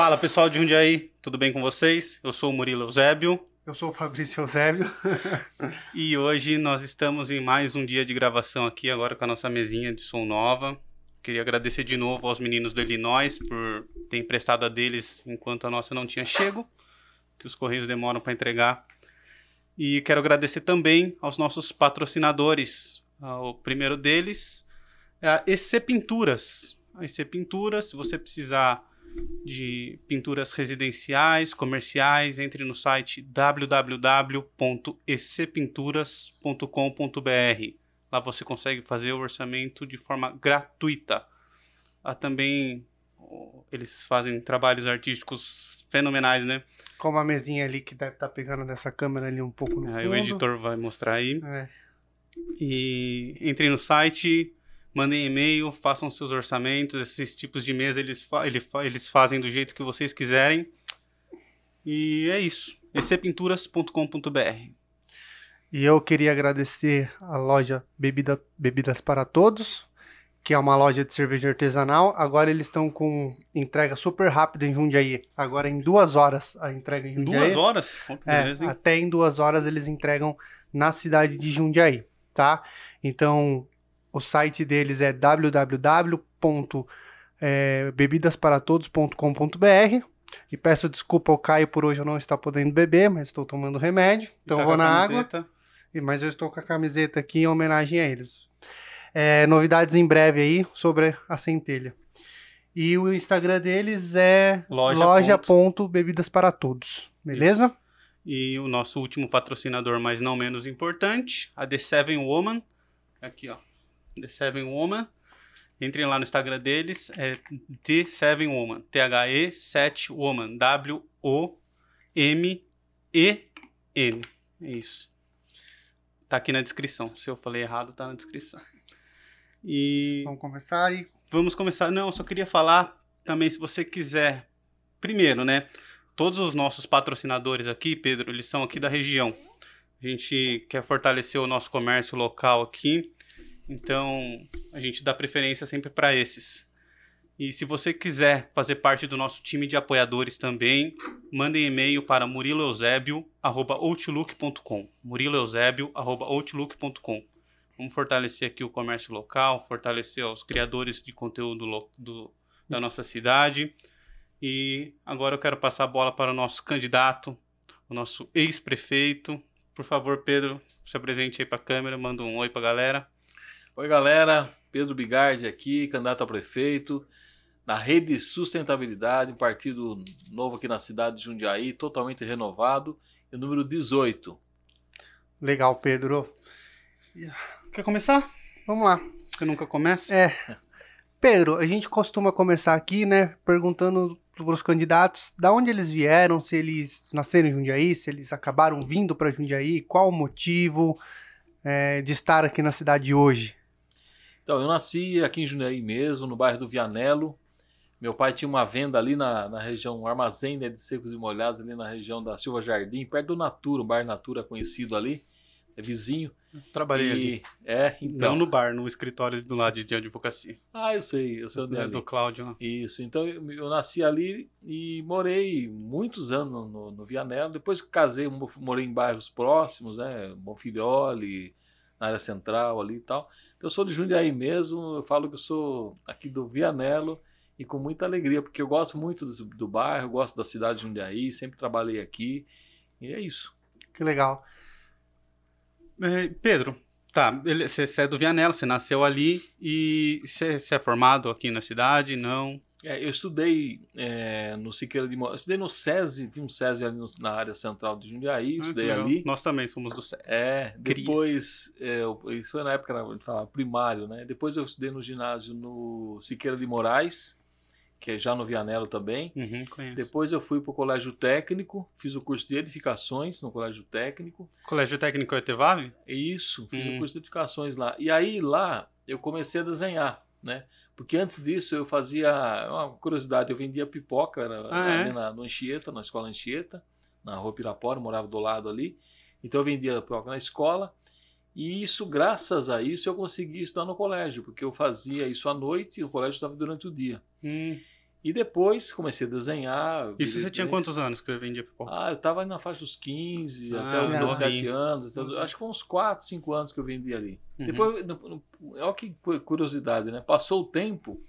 Fala pessoal de Jundiaí, tudo bem com vocês? Eu sou o Murilo Eusébio. Eu sou o Fabrício Eusébio. e hoje nós estamos em mais um dia de gravação aqui, agora com a nossa mesinha de som nova. Queria agradecer de novo aos meninos do Illinois por ter emprestado a deles enquanto a nossa não tinha chego, que os correios demoram para entregar. E quero agradecer também aos nossos patrocinadores. Ah, o primeiro deles é a EC Pinturas. A EC Pinturas, se você precisar de pinturas residenciais, comerciais, entre no site www.ecpinturas.com.br. Lá você consegue fazer o orçamento de forma gratuita. Lá também eles fazem trabalhos artísticos fenomenais, né? Como a mesinha ali que deve estar tá pegando nessa câmera ali um pouco no aí fundo. o editor vai mostrar aí. É. E entre no site, mandem e-mail, façam seus orçamentos. Esses tipos de mesa eles, fa eles fazem do jeito que vocês quiserem. E é isso. ecpinturas.com.br. E eu queria agradecer a loja Bebida, Bebidas para Todos, que é uma loja de cerveja artesanal. Agora eles estão com entrega super rápida em Jundiaí. Agora em duas horas a entrega em Jundiaí. Duas horas? É, beleza, até em duas horas eles entregam na cidade de Jundiaí, tá? Então o site deles é www.bebidasparatodos.com.br e peço desculpa ao Caio por hoje eu não estar podendo beber, mas estou tomando remédio, então tá vou na água. Mas eu estou com a camiseta aqui em homenagem a eles. É, novidades em breve aí sobre a centelha. E o Instagram deles é loja. loja. Beleza? E o nosso último patrocinador, mas não menos importante, a The Seven Woman. Aqui, ó. The Seven Woman. Entrem lá no Instagram deles, é The Seven Woman. T-H-E 7 Woman. W-O-M-E-N. É isso. Tá aqui na descrição. Se eu falei errado, tá na descrição. E. Vamos começar aí. Vamos começar. Não, eu só queria falar também, se você quiser. Primeiro, né? Todos os nossos patrocinadores aqui, Pedro, eles são aqui da região. A gente quer fortalecer o nosso comércio local aqui. Então, a gente dá preferência sempre para esses. E se você quiser fazer parte do nosso time de apoiadores também, mandem e-mail para muriloeusebio.outlook.com muriloeusebio.outlook.com Vamos fortalecer aqui o comércio local, fortalecer os criadores de conteúdo do, da nossa cidade. E agora eu quero passar a bola para o nosso candidato, o nosso ex-prefeito. Por favor, Pedro, se apresente aí para a câmera, manda um oi para a galera. Oi, galera. Pedro Bigardi aqui, candidato a prefeito na Rede Sustentabilidade, um partido novo aqui na cidade de Jundiaí, totalmente renovado, e o número 18. Legal, Pedro. Quer começar? Vamos lá. Você nunca começa? É. Pedro, a gente costuma começar aqui, né, perguntando para os candidatos da onde eles vieram, se eles nasceram em Jundiaí, se eles acabaram vindo para Jundiaí, qual o motivo é, de estar aqui na cidade hoje. Então, eu nasci aqui em Jundiaí mesmo, no bairro do Vianello, meu pai tinha uma venda ali na, na região, um armazém né, de secos e molhados ali na região da Silva Jardim, perto do Natura, o bar Natura conhecido ali, é vizinho. Trabalhei e, ali. É, então. Não no bar, no escritório do lado de advocacia. Ah, eu sei, eu sei onde é, do Cláudio. Né? Isso, então eu, eu, nasci ali e morei muitos anos no, no Vianello. Depois que casei, morei em bairros próximos, né? Bonfilhole, na área central ali e tal. Eu sou de Jundiaí mesmo, eu falo que eu sou aqui do Vianello e com muita alegria, porque eu gosto muito do, do bairro, gosto da cidade de Jundiaí, sempre trabalhei aqui, e é isso. Que legal. É, Pedro, tá, você é do Vianello, você nasceu ali e você é formado aqui na cidade, não? É, eu estudei é, no Siqueira de Moraes, estudei no SESI, tinha um SESI ali no, na área central de Jundiaí, ah, estudei ali. Nós também somos do SESI. É, depois, é, isso foi na época, a gente falava primário, né? Depois eu estudei no ginásio no Siqueira de Moraes, que é já no Vianello também. Uhum, Depois eu fui para o Colégio Técnico, fiz o curso de edificações no Colégio Técnico. Colégio Técnico Etevave? Isso, fiz uhum. o curso de edificações lá. E aí lá eu comecei a desenhar, né? Porque antes disso eu fazia, uma curiosidade, eu vendia pipoca ah, ali é? na, no Anchieta, na escola Anchieta, na rua Pirapora, morava do lado ali. Então eu vendia pipoca na escola. E isso, graças a isso, eu consegui estudar no colégio, porque eu fazia isso à noite e o colégio estava durante o dia. Hum. E depois comecei a desenhar. Isso você tinha quantos anos que você vendia pipoca? Ah, eu tava na faixa dos 15 ah, até os 17 anos. Até, acho que foi uns 4, 5 anos que eu vendi ali. Uhum. Depois, olha que curiosidade, né? Passou o tempo,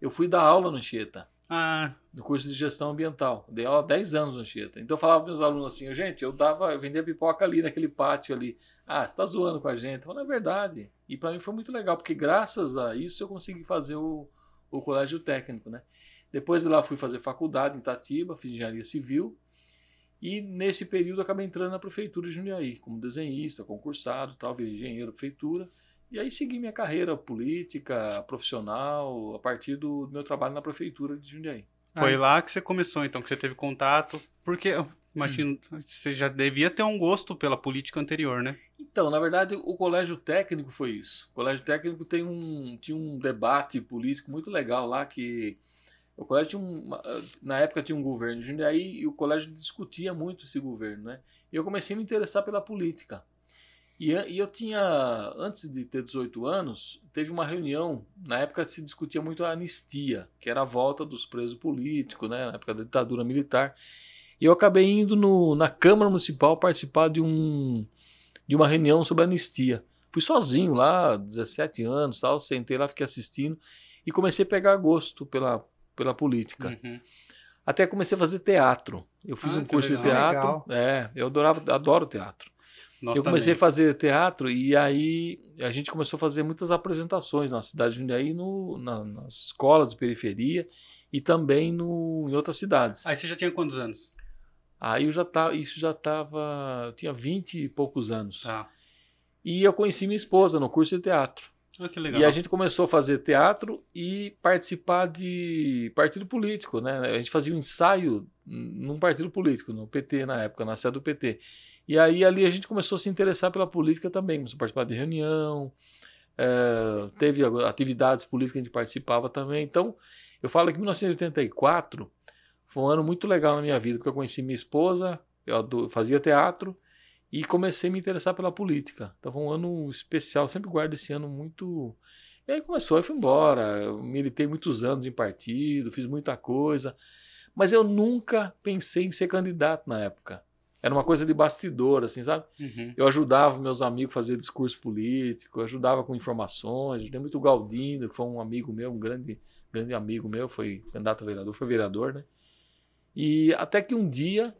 eu fui dar aula no Anchieta. Ah. Do curso de gestão ambiental. Dei aula há 10 anos no Anchieta. Então eu falava para meus alunos assim, gente, eu dava, eu vendia pipoca ali naquele pátio ali. Ah, você tá zoando com a gente. Eu falei, é verdade. E para mim foi muito legal, porque graças a isso eu consegui fazer o, o colégio técnico, né? Depois de lá fui fazer faculdade em Itatiba, fiz engenharia civil. E nesse período acabei entrando na prefeitura de Jundiaí, como desenhista, concursado, tal, virei engenheiro prefeitura. E aí segui minha carreira política, profissional, a partir do meu trabalho na prefeitura de Jundiaí. Foi lá que você começou, então, que você teve contato. Porque, imagino, hum. você já devia ter um gosto pela política anterior, né? Então, na verdade, o colégio técnico foi isso. O colégio técnico tem um, tinha um debate político muito legal lá que o colégio tinha um, na época tinha um governo de Jundiaí e o colégio discutia muito esse governo, né? E eu comecei a me interessar pela política. E, e, eu tinha, antes de ter 18 anos, teve uma reunião, na época se discutia muito a anistia, que era a volta dos presos políticos, né, na época da ditadura militar. E eu acabei indo no, na Câmara Municipal participar de, um, de uma reunião sobre anistia. Fui sozinho lá, 17 anos, tal, sentei lá, fiquei assistindo e comecei a pegar gosto pela, pela política. Uhum. Até comecei a fazer teatro. Eu fiz ah, um curso legal. de teatro. É, eu adorava, adoro teatro. Nós eu comecei também. a fazer teatro e aí a gente começou a fazer muitas apresentações na cidade de Jundiaí, no, na, nas escolas de periferia e também no, em outras cidades. Aí você já tinha quantos anos? Aí eu já tava, isso já estava, eu tinha vinte e poucos anos. Ah. E eu conheci minha esposa no curso de teatro. Ah, que legal. E a gente começou a fazer teatro e participar de partido político, né? A gente fazia um ensaio num partido político, no PT na época, na sede do PT. E aí ali a gente começou a se interessar pela política também, começou a participar de reunião, é, teve atividades políticas que a gente participava também. Então, eu falo que 1984 foi um ano muito legal na minha vida, porque eu conheci minha esposa, eu fazia teatro e comecei a me interessar pela política. Foi um ano especial, sempre guardo esse ano muito. E aí começou, aí fui embora. Eu militei muitos anos em partido, fiz muita coisa, mas eu nunca pensei em ser candidato na época. Era uma coisa de bastidor, assim, sabe? Uhum. Eu ajudava meus amigos a fazer discurso político, ajudava com informações, ajudei muito o Galdino, que foi um amigo meu, um grande, grande amigo meu, foi candidato a vereador, foi vereador, né? E até que um dia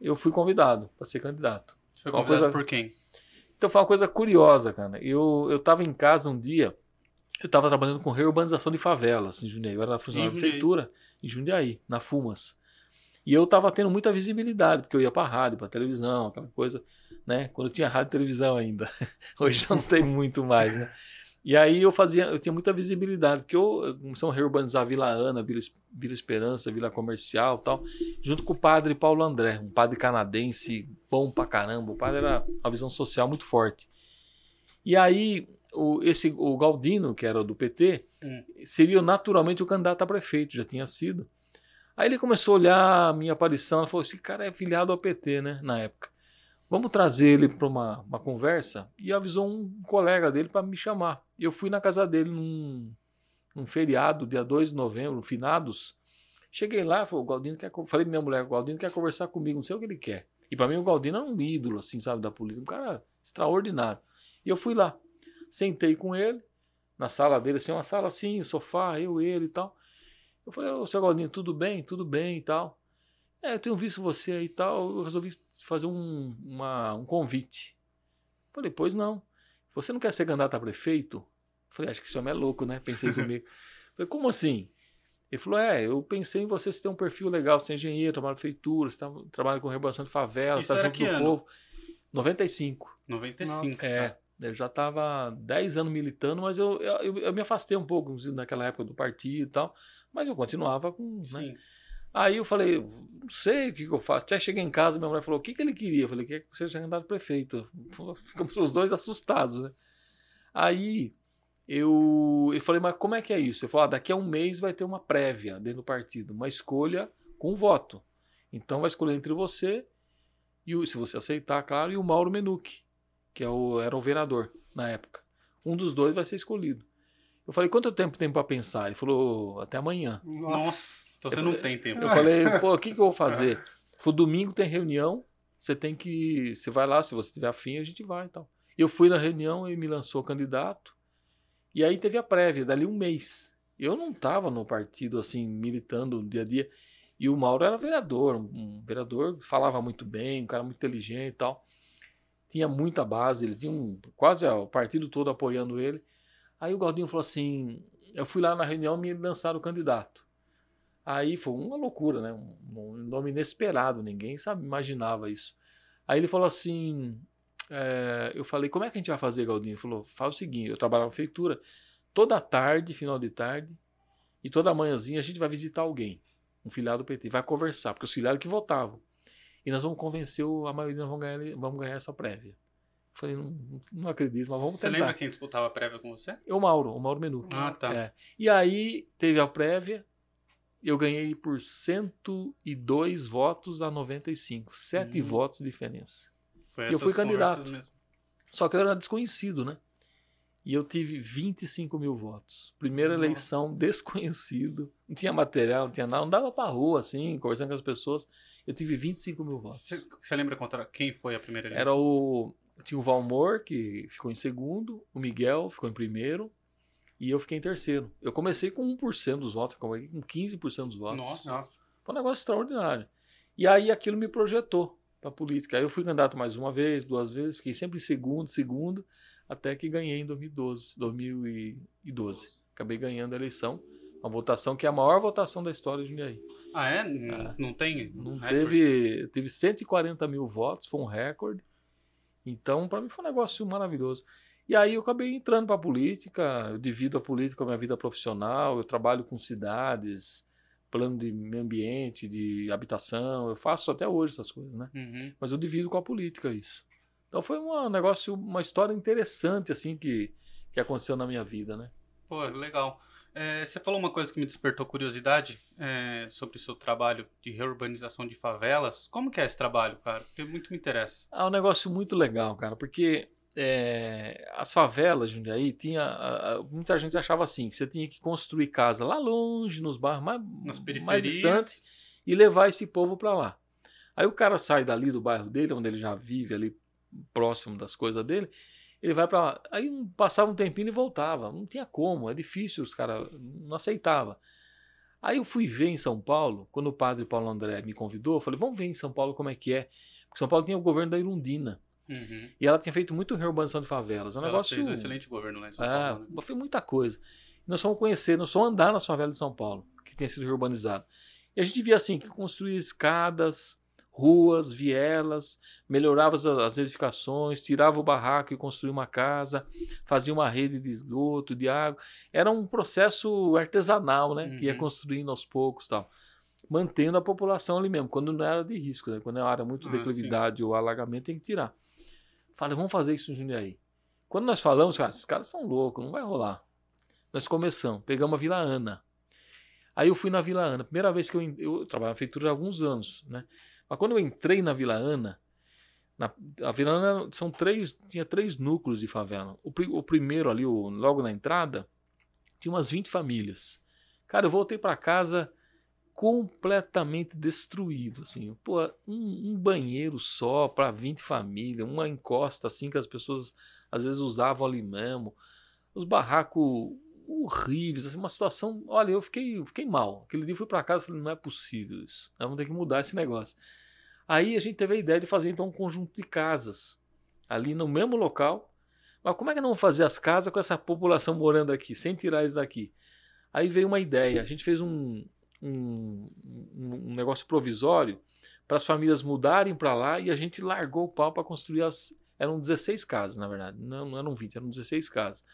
eu fui convidado para ser candidato. Você foi convidado coisa... por quem? Então foi uma coisa curiosa, cara. Eu, eu tava em casa um dia, eu estava trabalhando com reurbanização de favelas em Jundiaí. Eu era funcionário da prefeitura em Jundiaí, na Fumas. E eu tava tendo muita visibilidade, porque eu ia pra rádio, pra televisão, aquela coisa, né? Quando eu tinha rádio e televisão ainda. Hoje não tem muito mais, né? E aí eu fazia, eu tinha muita visibilidade, porque eu comecei a reurbanizar Vila Ana, Vila, Vila Esperança, Vila Comercial tal, junto com o padre Paulo André, um padre canadense bom pra caramba. O padre era uma visão social muito forte. E aí, o, esse, o Galdino, que era do PT, hum. seria naturalmente o candidato a prefeito, já tinha sido. Aí ele começou a olhar a minha aparição e falou: esse cara é filiado ao PT, né? Na época. Vamos trazer ele para uma, uma conversa. E avisou um colega dele para me chamar. Eu fui na casa dele num, num feriado, dia 2 de novembro, finados. Cheguei lá, falei, o Galdino quer. Falei pra minha mulher, o Galdino quer conversar comigo, não sei o que ele quer. E para mim o Galdino é um ídolo, assim, sabe, da política, um cara extraordinário. E eu fui lá, sentei com ele, na sala dele, assim, uma sala assim, sofá, eu, ele e tal. Eu falei, ô, seu Galdinho, tudo bem? Tudo bem e tal. É, eu tenho visto você aí e tal, eu resolvi fazer um, uma, um convite. Falei, pois não. Você não quer ser candidato a prefeito? Falei, acho que esse homem é louco, né? Pensei comigo. Falei, como assim? Ele falou, é, eu pensei em você, você tem um perfil legal, você é engenheiro, trabalha na prefeitura, você tá, trabalha com regulação de favela, você tá junto do ano? povo. 95. 95. Nossa, é. Eu já estava 10 anos militando, mas eu, eu, eu, me afastei um pouco naquela época do partido e tal. Mas eu continuava com. Né? Aí eu falei, não sei o que, que, eu faço. Até cheguei em casa, minha mulher falou: o que, que ele queria? Eu falei: que você tinha andado prefeito. Ficamos os dois assustados, né? Aí eu, eu falei: mas como é que é isso? Eu falei: ah, daqui a um mês vai ter uma prévia dentro do partido, uma escolha com voto. Então vai escolher entre você e o, se você aceitar, claro, e o Mauro Menuque, que é o, era o vereador na época. Um dos dois vai ser escolhido. Eu Eu falei, quanto tempo tem para pensar? Ele falou, até amanhã. Nossa, então você não tem tempo. Eu falei, pô, o que, que eu vou fazer? Ele falou, domingo tem reunião, você tem que. Você vai lá, se você tiver afim, a gente vai e tal. Eu fui na reunião e me lançou candidato. E aí teve a prévia, dali um mês. Eu não estava no partido, assim, militando dia a dia. E o Mauro era vereador, um vereador, falava muito bem, um cara muito inteligente e tal. Tinha muita base, ele tinha um, quase o partido todo apoiando ele. Aí o Galdinho falou assim: eu fui lá na reunião e me lançaram o candidato. Aí foi uma loucura, né? Um, nome inesperado, ninguém sabe, imaginava isso. Aí ele falou assim: é, eu falei, como é que a gente vai fazer, Galdinho? Ele falou, faz o seguinte, eu trabalho na prefeitura, toda tarde, final de tarde, e toda manhãzinha a gente vai visitar alguém, um filiado do PT, vai conversar, porque os filiados que votavam. E nós vamos convencer a maioria, nós vamos ganhar, vamos ganhar essa prévia. Falei, não, não acredito, mas vamos você tentar. Você lembra quem disputava a prévia com você? O Mauro, o Mauro Menu. Ah, tá. É. E aí teve a prévia, eu ganhei por 102 votos a 95. Sete hum. votos de diferença. e eu fui candidato. Mesmo. Só que eu era desconhecido, né? E eu tive 25 mil votos. Primeira Nossa. eleição, desconhecido. Não tinha material, não tinha nada. Não dava pra rua, assim, conversando com as pessoas. Eu tive 25 mil votos. Você, você lembra contra quem foi a primeira eleição? Era o tinha o Valmor, que ficou em segundo, o Miguel ficou em primeiro, e eu fiquei em terceiro. Eu comecei com 1% dos votos, com 15% dos votos. Nossa. Foi um negócio extraordinário. E aí aquilo me projetou para política. Aí eu fui candidato mais uma vez, duas vezes, fiquei sempre em segundo, segundo, até que ganhei em 2012, 2012. Acabei ganhando a eleição. Uma votação que é a maior votação da história de Jundiaí. Ah, é? é. Não tem? Não teve. Teve 140 mil votos, foi um recorde. Então, para mim foi um negócio maravilhoso. E aí eu acabei entrando para a política, eu divido a política com a minha vida profissional, eu trabalho com cidades, plano de meio ambiente, de habitação, eu faço até hoje essas coisas, né? Uhum. Mas eu divido com a política isso. Então foi um negócio, uma história interessante assim que, que aconteceu na minha vida, né? Pô, legal. É, você falou uma coisa que me despertou curiosidade é, sobre o seu trabalho de reurbanização de favelas. Como que é esse trabalho, cara? Porque muito me interessa. É um negócio muito legal, cara, porque é, as favelas Jundiaí tinha. A, a, muita gente achava assim, que você tinha que construir casa lá longe, nos bairros mais, mais distantes, e levar esse povo para lá. Aí o cara sai dali do bairro dele, onde ele já vive ali próximo das coisas dele, ele vai para lá. Aí passava um tempinho e voltava. Não tinha como, é difícil, os caras não aceitavam. Aí eu fui ver em São Paulo, quando o padre Paulo André me convidou, eu falei, vamos ver em São Paulo como é que é. Porque São Paulo tinha o governo da Irundina. Uhum. E ela tinha feito muito reurbanização de favelas. É um ela negócio. fez um excelente governo lá em São é, Paulo. Né? Fez muita coisa. nós fomos conhecer, nós fomos andar nas favelas de São Paulo, que tinha sido reurbanizado. E a gente via assim, que construía escadas, ruas, vielas, melhorava as, as edificações, tirava o barraco e construía uma casa, fazia uma rede de esgoto, de água. Era um processo artesanal, né? Uhum. Que ia uhum. construindo aos poucos tal. Mantendo a população ali mesmo, quando não era de risco, né? Quando é uma área muito ah, declividade sim. ou alagamento, tem que tirar. Falei, vamos fazer isso em Jundiaí. Quando nós falamos, cara, esses caras são loucos, não vai rolar. Nós começamos, pegamos a Vila Ana. Aí eu fui na Vila Ana, primeira vez que eu, eu na prefeitura há alguns anos, né? Mas quando eu entrei na Vila Ana, na, a Vila Ana são três, tinha três núcleos de favela. O, o primeiro ali, o, logo na entrada, tinha umas 20 famílias. Cara, eu voltei para casa completamente destruído, assim. Pô, um, um banheiro só para 20 famílias, uma encosta assim que as pessoas às vezes usavam ali mesmo. Os barracos horríveis, assim, uma situação. Olha, eu fiquei, fiquei mal. Aquele dia eu fui para casa e falei, não é possível isso. Nós vamos ter que mudar esse negócio. Aí a gente teve a ideia de fazer então um conjunto de casas ali no mesmo local. Mas como é que não fazer as casas com essa população morando aqui, sem tirar eles daqui? Aí veio uma ideia. A gente fez um, um, um negócio provisório para as famílias mudarem para lá e a gente largou o pau para construir as. Eram 16 casas, na verdade. Não, não eram 20, eram 16 casas.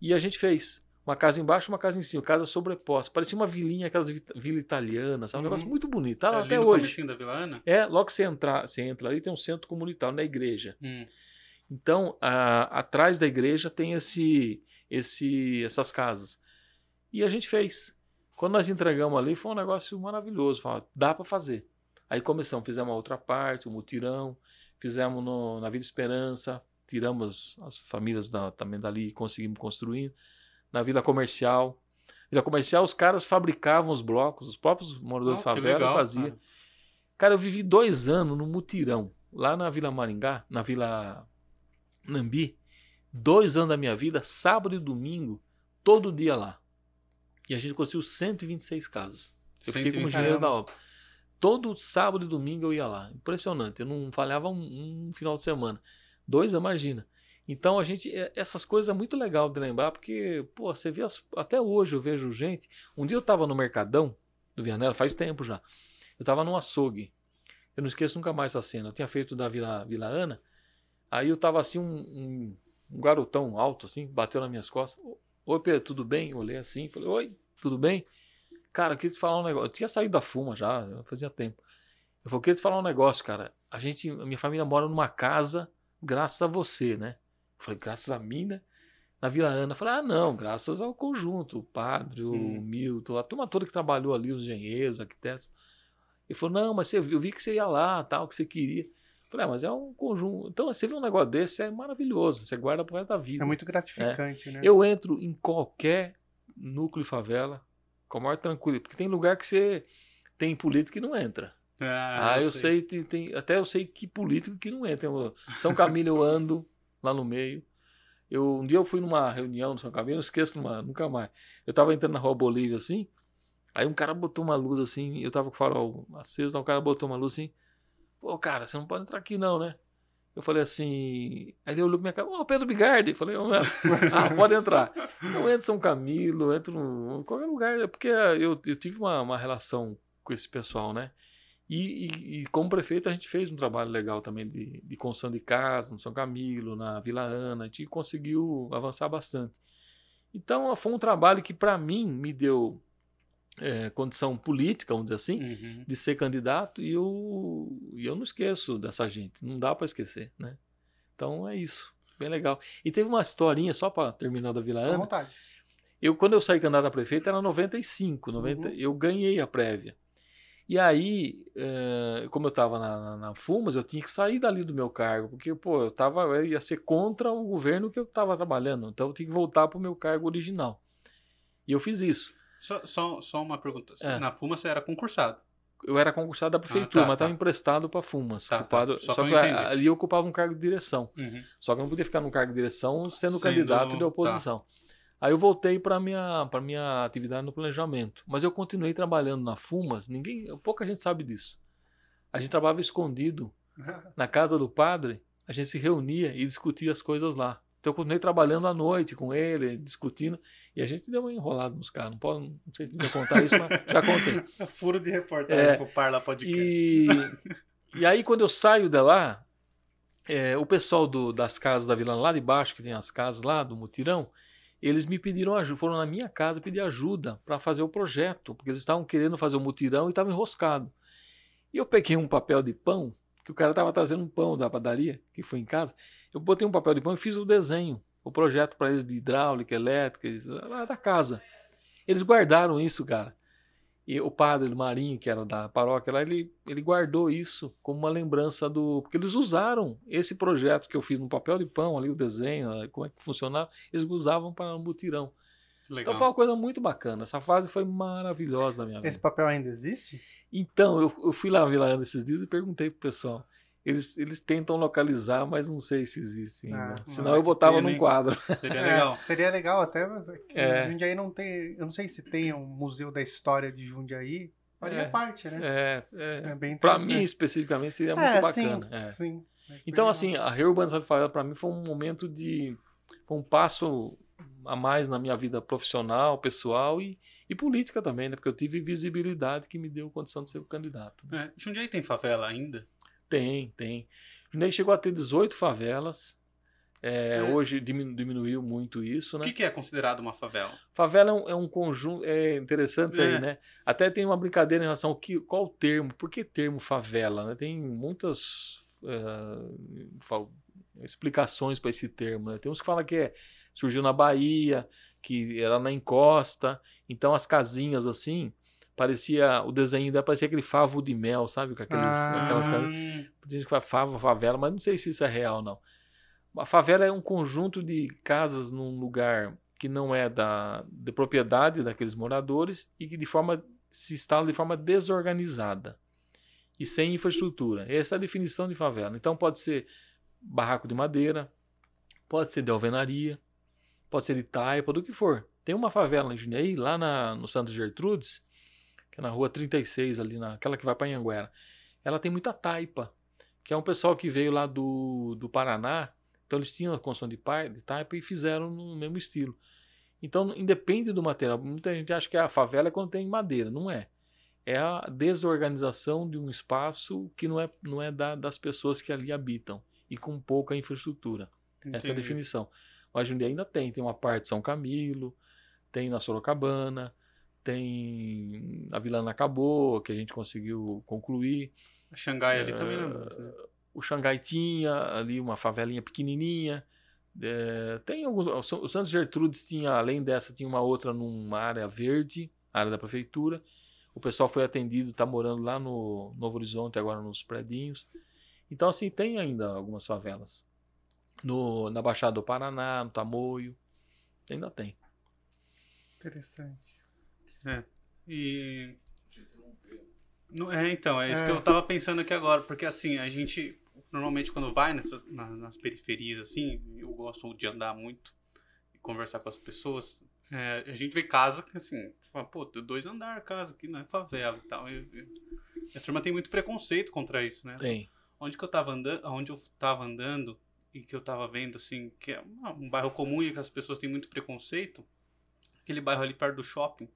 E a gente fez. Uma casa embaixo, uma casa em cima, casa sobreposta. Parecia uma vilinha, aquelas vila italianas, sabe? Um uhum. negócio muito bonito. Tá é, até hoje. da Vila Ana? É, logo que você, entra, você entra ali, tem um centro comunitário na igreja. Hum. Então, a, atrás da igreja tem esse, esse, essas casas. E a gente fez. Quando nós entregamos ali, foi um negócio maravilhoso. Falei, dá para fazer. Aí começamos, fizemos a outra parte, o mutirão, fizemos no, na Vida Esperança, tiramos as famílias da, também dali e conseguimos construir. na Vila Comercial. Vila Comercial, os caras fabricavam os blocos, os próprios moradores oh, de favela faziam. Cara. cara, eu vivi dois anos no mutirão, lá na Vila Maringá, na Vila Nambi. Dois anos da minha vida, sábado e domingo, todo dia lá. E a gente conseguiu 126 casas. Eu fiquei como engenheiro da obra. Todo sábado e domingo eu ia lá. Impressionante. Eu não falhava um, um final de semana. Dois, imagina. Então a gente, é, essas coisas é muito legal de lembrar, porque, pô, você vê, até hoje eu vejo gente. Um dia eu estava no Mercadão do Vianela, faz tempo já. Eu estava no açougue. Eu não esqueço nunca mais essa cena. Eu tinha feito da Vila, Vila Ana. Aí eu estava assim, um, um, um, garotão alto, assim, bateu nas minhas costas. Oi, Pedro, tudo bem? Eu olhei assim, falei, oi, tudo bem? Cara, eu queria te falar um negócio. Eu tinha saído da fuma já, fazia tempo. Eu falei, eu queria te falar um negócio, cara. A gente, a minha família mora numa casa graças a você, né? Eu falei, graças a mim, né? Na Vila Ana. Eu falei, ah, não, graças ao conjunto, o padre, o hum. Milton, a turma toda que trabalhou ali, os engenheiros, arquitetos. Ele falou, não, mas você, eu vi que você ia lá, tal, que você queria. Eu falei, ah, mas é um conjunto. Então, você vê um negócio desse, é maravilhoso. Você guarda pro resto da vida. É muito gratificante, é. né? Eu entro em qualquer núcleo de favela com a maior tranquilidade. Porque tem lugar que você tem político que não entra. Ah, ah eu, sei, sei tem, tem, até eu sei que político que não entra. São Camilo eu ando lá no meio. Eu, um dia eu fui numa reunião no São Camilo, não esqueço numa, nunca mais. Eu tava entrando na rua Bolívia assim, aí um cara botou uma luz assim, eu tava com o farol aceso, o cara botou uma luz assim. Pô, cara, você não pode entrar aqui não, né? Eu falei assim. Aí ele olhou pra minha cara, ô oh, Pedro Bigardi. Eu falei, oh, ah, pode entrar. Eu entro em São Camilo, entro em qualquer lugar, é porque eu, eu tive uma, uma relação com esse pessoal, né? E, e, e, como prefeito a gente fez um trabalho legal também de, de construção de casa no São Camilo, na Vila Ana, a gente conseguiu avançar bastante. Então foi um trabalho que para mim me deu é, condição política, vamos dizer assim, uhum. de ser candidato e eu, e eu não esqueço dessa gente, não dá para esquecer, né? Então é isso, bem legal. E teve uma historinha, só para terminar da Vila Ana. À vontade. Eu, quando eu saí candidato a prefeito era 95, 90, uhum. eu ganhei a prévia. E aí, é, como eu estava na, na, na, Fumas, eu tinha que sair dali do meu cargo, porque, pô, eu, tava, eu ia ser contra o governo que eu estava trabalhando, então eu tinha que voltar para o meu cargo original. E eu fiz isso. Só, só, só uma pergunta. É. Na Fumas você era concursado? Eu era concursado da prefeitura, ah, tá, mas estava tá. emprestado para Fumas. Tá, ocupado, tá. Só, só que ali eu ocupava um cargo de direção. Uhum. Só que eu não podia ficar no cargo de direção sendo, sendo... candidato de oposição. Tá. Aí eu voltei para minha para minha atividade no planejamento, mas eu continuei trabalhando na Fumas. Ninguém, pouca gente sabe disso. A gente trabalhava escondido na casa do padre. A gente se reunia e discutia as coisas lá. Então eu continuei trabalhando à noite com ele, discutindo, e a gente deu uma enrolada nos caras. Não, posso, não sei se me contar isso, mas já contei. Furo de reportagem é, pro Parla Podcast. E, e aí, quando eu saio de lá, é, o pessoal do, das casas da vila lá de baixo, que tem as casas lá do mutirão, eles me pediram ajuda, foram na minha casa pedir ajuda para fazer o projeto, porque eles estavam querendo fazer o mutirão e estavam enroscados. E eu peguei um papel de pão, que o cara estava trazendo um pão da padaria, que foi em casa. Eu botei um papel de pão e fiz o desenho, o projeto para eles de hidráulica, elétrica, lá da casa. Eles guardaram isso, cara. E o padre Marinho, que era da paróquia lá, ele, ele guardou isso como uma lembrança do. Porque eles usaram esse projeto que eu fiz no papel de pão ali, o desenho, como é que funcionava, eles usavam para um mutirão. Legal. Então foi uma coisa muito bacana. Essa fase foi maravilhosa na minha vida. Esse papel ainda existe? Então, eu, eu fui lá na Vila Ana esses dias e perguntei pro pessoal. Eles, eles tentam localizar, mas não sei se existe ainda. Ah, Senão eu botava num quadro. Seria legal. É, seria legal até. É. Jundiaí não tem. Eu não sei se tem um museu da história de Jundiaí. Faria é, parte, né? É, é. é Para mim, especificamente, seria muito é, bacana. É. Sim, sim. Então, assim, a reurbanização de favela, para mim, foi um momento de. Foi um passo a mais na minha vida profissional, pessoal e, e política também, né? Porque eu tive visibilidade que me deu condição de ser o candidato. É. Jundiaí tem favela ainda? Tem, tem. Jundiaí chegou a ter 18 favelas. É, é. Hoje diminu diminuiu muito isso, né? O que, que, é considerado uma favela? Favela é um, é um conjunto, é interessante isso aí, é. né? Até tem uma brincadeira em relação ao que, qual o termo, por que termo favela, né? Tem muitas uh, explicações para esse termo, né? Tem uns que falam que é, surgiu na Bahia, que era na encosta, então as casinhas assim, parecia o desenho dela parecia aquele favo de mel, sabe? Com aqueles, ah. aquelas Tem gente que fava, favela, mas não sei se isso é real, não. A favela é um conjunto de casas num lugar que não é da de propriedade daqueles moradores e que de forma se instala de forma desorganizada e sem infraestrutura. Essa é a definição de favela. Então pode ser barraco de madeira, pode ser de alvenaria, pode ser de taipa, do que for. Tem uma favela em Jundiaí, lá na, no Santos Gertrudes, que é na rua 36, ali naquela que vai para Anhanguera. Ela tem muita taipa, que é um pessoal que veio lá do, do Paraná, então eles tinham a construção de, pai, de taipa e fizeram no mesmo estilo. Então, independe do material. Muita gente acha que a favela é quando tem madeira. Não é. É a desorganização de um espaço que não é, não é da, das pessoas que ali habitam e com pouca infraestrutura. Entendi. Essa é a definição. Mas Jundiaí ainda tem. Tem uma parte de São Camilo, tem na Sorocabana, tem a Vila Acabou, que a gente conseguiu concluir. O Xangai ali uh, também, né? O Xangai tinha ali uma favelinha pequenininha. É, tem alguns. O Santos Gertrudes tinha, além dessa, tinha uma outra numa área verde, área da prefeitura. O pessoal foi atendido, está morando lá no Novo Horizonte, agora nos predinhos. Então, assim, tem ainda algumas favelas. No, na Baixada do Paraná, no Tamoio. Ainda tem. Interessante. É. E. Não, é, então, é isso é. que eu tava pensando aqui agora, porque assim, a gente normalmente quando vai nessa, na, nas periferias, assim, eu gosto de andar muito e conversar com as pessoas. É, a gente vê casa que, assim, fala, pô, dois andar casa aqui, não é favela e tal. a turma tem muito preconceito contra isso, né? Tem. Onde que eu tava andando, onde eu tava andando e que eu tava vendo, assim, que é um bairro comum e que as pessoas têm muito preconceito, aquele bairro ali perto do shopping,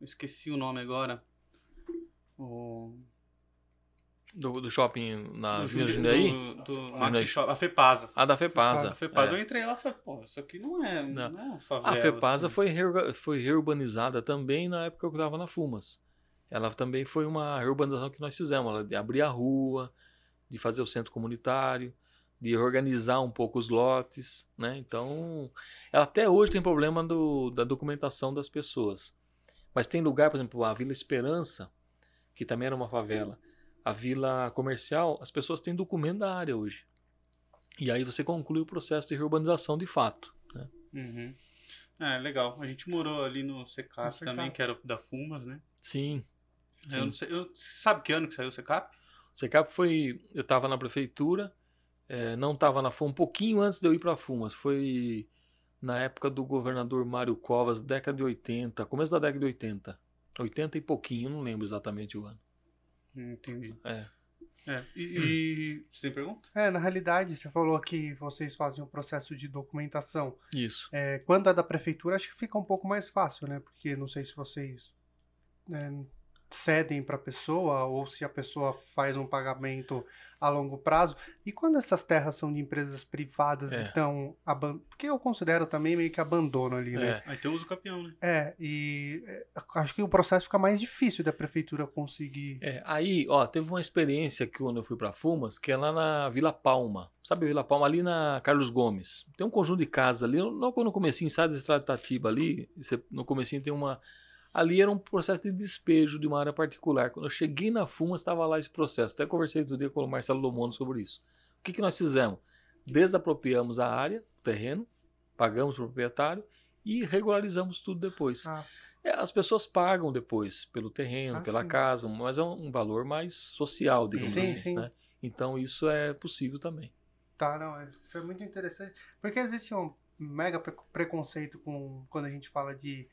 eu esqueci o nome agora. O... Do, do shopping na Avenida Jundiaí? Do, do Maxi Shop, a Fepasa. Ah, da Fepasa. A Fepasa, é. eu entrei lá e falei, pô, isso aqui não é, não. não é favela. A Fepasa assim. foi, foi reurbanizada também na época que eu estava na Fumas. Ela também foi uma reurbanização que nós fizemos, de abrir a rua, de fazer o centro comunitário, de organizar um pouco os lotes, né? Então, ela até hoje tem problema do, da documentação das pessoas. Mas tem lugar, por exemplo, a Vila Esperança, que também era uma favela a vila comercial, as pessoas têm documento da área hoje. E aí você conclui o processo de reurbanização de fato. Né? Uhum. É, legal. A gente morou ali no Secap também, que era da Fumas, né? Sim. Eu não sei, eu, você sabe que ano que saiu o Secap? O Secap foi. Eu estava na prefeitura, é, não estava na FUMAS, um pouquinho antes de eu ir para a Fumas. Foi na época do governador Mário Covas, década de 80, começo da década de 80. 80 e pouquinho, não lembro exatamente o ano. Entendi. É. É. E, e você tem pergunta? É, na realidade, você falou que vocês fazem um processo de documentação. Isso. É, quando é da prefeitura, acho que fica um pouco mais fácil, né? Porque não sei se vocês né, cedem para a pessoa ou se a pessoa faz um pagamento a longo prazo. E quando essas terras são de empresas privadas é. então porque eu considero também meio que abandono ali, né? É. Aí tem uso campeão, né? É, e é, acho que o processo fica mais difícil da prefeitura conseguir. É, aí, ó, teve uma experiência que quando eu fui para Fumas, que é lá na Vila Palma. Sabe Vila Palma ali na Carlos Gomes. Tem um conjunto de casas ali, logo no comecinho, sai da Estrada Tatiba ali, você, no comecinho tem uma Ali era um processo de despejo de uma área particular. Quando eu cheguei na Fuma, estava lá esse processo. Até conversei outro dia com o Marcelo Lomono sobre isso. O que, que nós fizemos? Desapropriamos a área, o terreno, pagamos o proprietário e regularizamos tudo depois. Ah. É, as pessoas pagam depois pelo terreno, ah, pela sim. casa, mas é um, valor mais social, digamos sim, assim. Sim. Né? Então isso é possível também. Tá, não, é, foi muito interessante. Porque existe um mega preconceito com quando a gente fala de,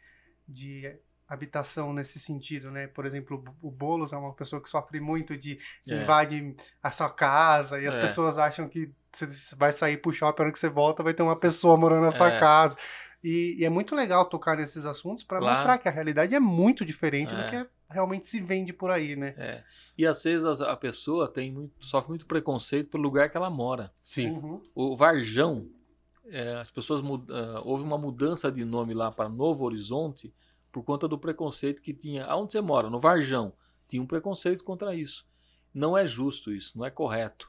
de habitação nesse sentido, né? Por exemplo, o Boulos é uma pessoa que sofre muito de que é. invade a sua casa e as é. pessoas acham que você vai sair pro shopping, na hora que você volta vai ter uma pessoa morando na sua é. casa. E, e, é muito legal tocar nesses assuntos para claro. mostrar que a realidade é muito diferente do é. que realmente se vende por aí, né? É. E às vezes a, a, pessoa tem muito, sofre muito preconceito pelo lugar que ela mora. Sim. Uhum. O Varjão, é, as pessoas uh, houve uma mudança de nome lá para Novo Horizonte por conta do preconceito que tinha. Aonde você mora? No Varjão. Tinha um preconceito contra isso. Não é justo isso, não é correto.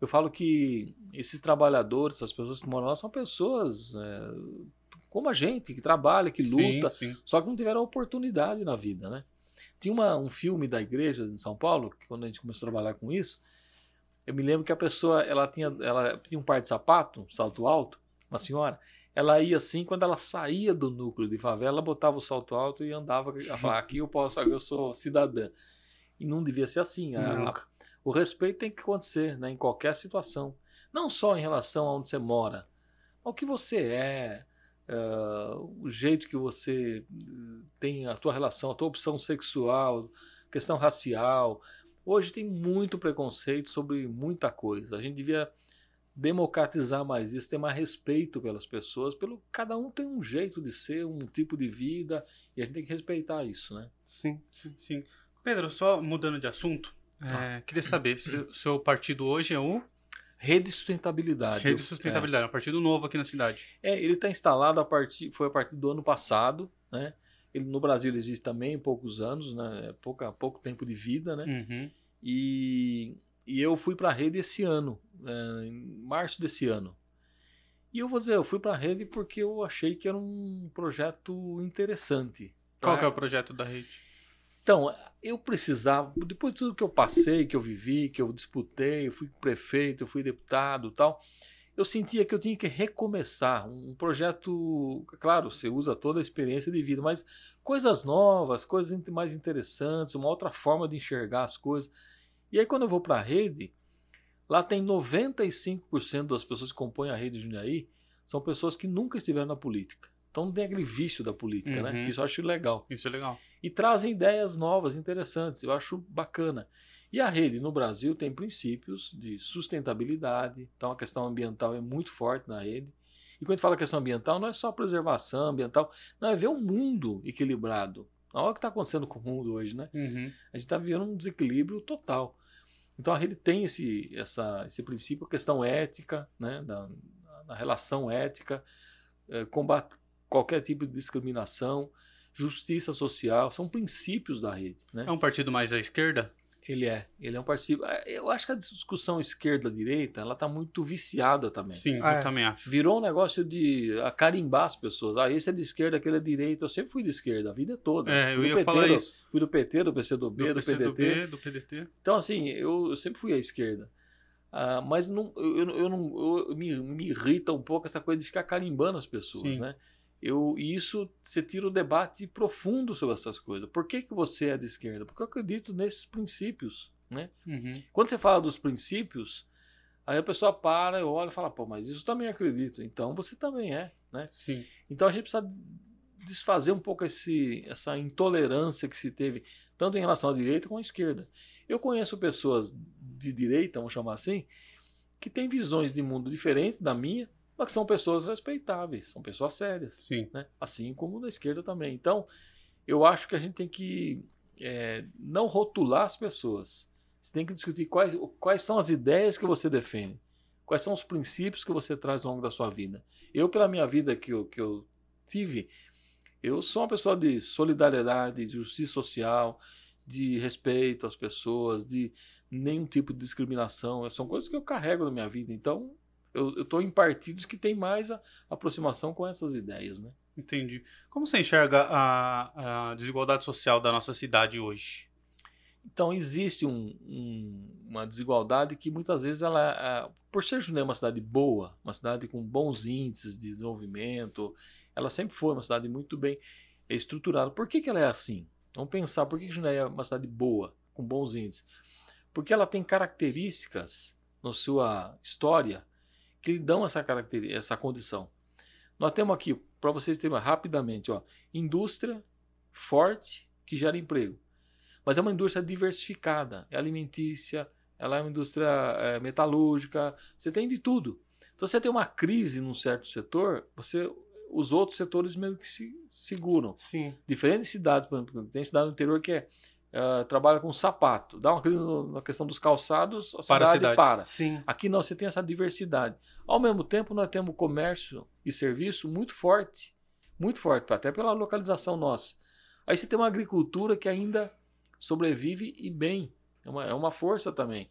Eu falo que esses trabalhadores, essas pessoas que moram lá, são pessoas é, como a gente, que trabalha, que luta, sim, sim. só que não tiveram oportunidade na vida, né? Tinha uma, um filme da igreja em São Paulo, que quando a gente começou a trabalhar com isso, eu me lembro que a pessoa, ela tinha, ela tinha um par de sapato, um salto alto, uma senhora, ela ia assim, quando ela saía do núcleo de favela, ela botava o salto alto e andava a falar, aqui eu posso, eu sou cidadã. E não devia ser assim. A, a, o respeito tem que acontecer né, em qualquer situação. Não só em relação a onde você mora, ao que você é, uh, o jeito que você tem a tua relação, a tua opção sexual, questão racial. Hoje tem muito preconceito sobre muita coisa. A gente devia democratizar mais isso, ter mais respeito pelas pessoas, pelo cada um tem um jeito de ser, um tipo de vida, e a gente tem que respeitar isso, né? Sim, sim. Pedro, só mudando de assunto, ah. é, queria saber, se, seu partido hoje é o Rede Sustentabilidade. Rede Sustentabilidade, é, um partido novo aqui na cidade. É, ele está instalado a partir, foi a partir do ano passado, né? Ele no Brasil existe também poucos anos, né? Pouca, pouco tempo de vida, né? Uhum. E, e eu fui para a rede esse ano, é, em março desse ano. E eu vou dizer, eu fui para a rede porque eu achei que era um projeto interessante. Qual que é o projeto da rede? Então, eu precisava, depois de tudo que eu passei, que eu vivi, que eu disputei, eu fui prefeito, eu fui deputado tal, eu sentia que eu tinha que recomeçar um projeto, claro, você usa toda a experiência de vida, mas coisas novas, coisas mais interessantes, uma outra forma de enxergar as coisas. E aí quando eu vou para a rede, lá tem 95% das pessoas que compõem a rede de Jundiaí são pessoas que nunca estiveram na política. Então não tem aquele vício da política, né? uhum. né? Isso eu acho legal. Isso é legal. E trazem ideias novas, interessantes. Eu acho bacana. E a rede no Brasil tem princípios de sustentabilidade, então a questão ambiental é muito forte na rede. E quando a gente fala questão ambiental, não é só preservação ambiental, não é ver um mundo equilibrado. Olha o que está acontecendo com o mundo hoje, né? Uhum. A gente está vivendo um desequilíbrio total. Então a rede tem esse, essa, esse princípio, questão ética, né? da, da relação ética, é, combate qualquer tipo de discriminação, justiça social, são princípios da rede. Né? É um partido mais à esquerda? Ele é, ele é um partido. É, eu acho que a discussão esquerda-direita ela está muito viciada também. Sim, ah, eu é. também acho. Virou um negócio de carimbar as pessoas. Ah, esse é de esquerda, aquele é de direita. Eu sempre fui de esquerda, a vida toda. É, eu ia PT, falar isso. Fui do PT, do PCdoB, do, do PCdoB, PDT. do PDT. Então, assim, eu, eu sempre fui à esquerda. Ah, mas não, eu, eu, eu não, eu, me, me irrita um pouco essa coisa de ficar carimbando as pessoas, Sim. né? Eu, e isso você tira o debate profundo sobre essas coisas. Por que, que você é de esquerda? Porque eu acredito nesses princípios. Né? Uhum. Quando você fala dos princípios, aí a pessoa para, olha e fala, pô, mas isso também acredito. Então você também é. Né? Sim. Então a gente precisa desfazer um pouco esse, essa intolerância que se teve, tanto em relação à direita como à esquerda. Eu conheço pessoas de direita, vamos chamar assim, que têm visões de mundo diferentes da minha, mas que são pessoas respeitáveis, são pessoas sérias. Sim. Né? Assim como da esquerda também. Então, eu acho que a gente tem que é, não rotular as pessoas. Você tem que discutir quais, quais são as ideias que você defende, quais são os princípios que você traz ao longo da sua vida. Eu, pela minha vida que eu, que eu tive, eu sou uma pessoa de solidariedade, de justiça social, de respeito às pessoas, de nenhum tipo de discriminação. São coisas que eu carrego na minha vida. Então, eu estou em partidos que têm mais a, aproximação com essas ideias, né? Entendi. Como você enxerga a, a desigualdade social da nossa cidade hoje? Então existe um, um, uma desigualdade que muitas vezes ela, é, por ser Jundiaí uma cidade boa, uma cidade com bons índices de desenvolvimento, ela sempre foi uma cidade muito bem estruturada. Por que, que ela é assim? Vamos pensar por que, que Jundiaí é uma cidade boa, com bons índices? Porque ela tem características na sua história que lhe dão essa característica, essa condição. Nós temos aqui, para vocês terem rapidamente, ó, indústria forte que gera emprego. Mas é uma indústria diversificada, é alimentícia, ela é uma indústria é, metalúrgica, você tem de tudo. Então, você tem uma crise num certo setor, você os outros setores meio que se seguram. Sim. Diferentes cidades, por exemplo, tem cidade no interior que é Uh, trabalha com sapato, dá uma crise na questão dos calçados, a para cidade, a cidade para. Sim. Aqui não, você tem essa diversidade. Ao mesmo tempo, nós temos comércio e serviço muito forte, muito forte, até pela localização nossa. Aí você tem uma agricultura que ainda sobrevive e bem, é uma, é uma força também.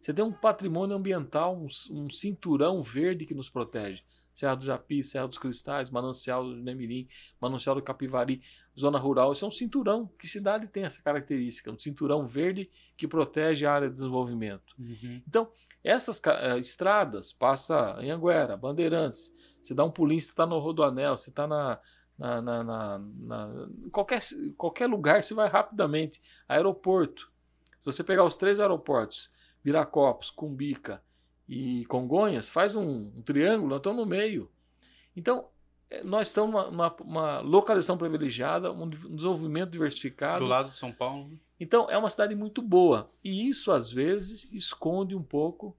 Você tem um patrimônio ambiental, um, um cinturão verde que nos protege. Serra do Japi, Serra dos Cristais, Manancial do Nemirim, Manancial do Capivari, zona rural. Isso é um cinturão. Que cidade tem essa característica? Um cinturão verde que protege a área de desenvolvimento. Uhum. Então, essas uh, estradas, passa em Anguera, Bandeirantes, Você dá um pulinho, você está no Rodoanel, você está na, na, na, na, qualquer, qualquer lugar, você vai rapidamente. Aeroporto. Se você pegar os três aeroportos, Viracopos, Cumbica e Congonhas, faz um, um triângulo, nós estamos no meio. Então, é, nós estamos numa, numa, uma localização privilegiada, um desenvolvimento diversificado. Do lado de São Paulo. Né? Então, é uma cidade muito boa. E isso, às vezes, esconde um pouco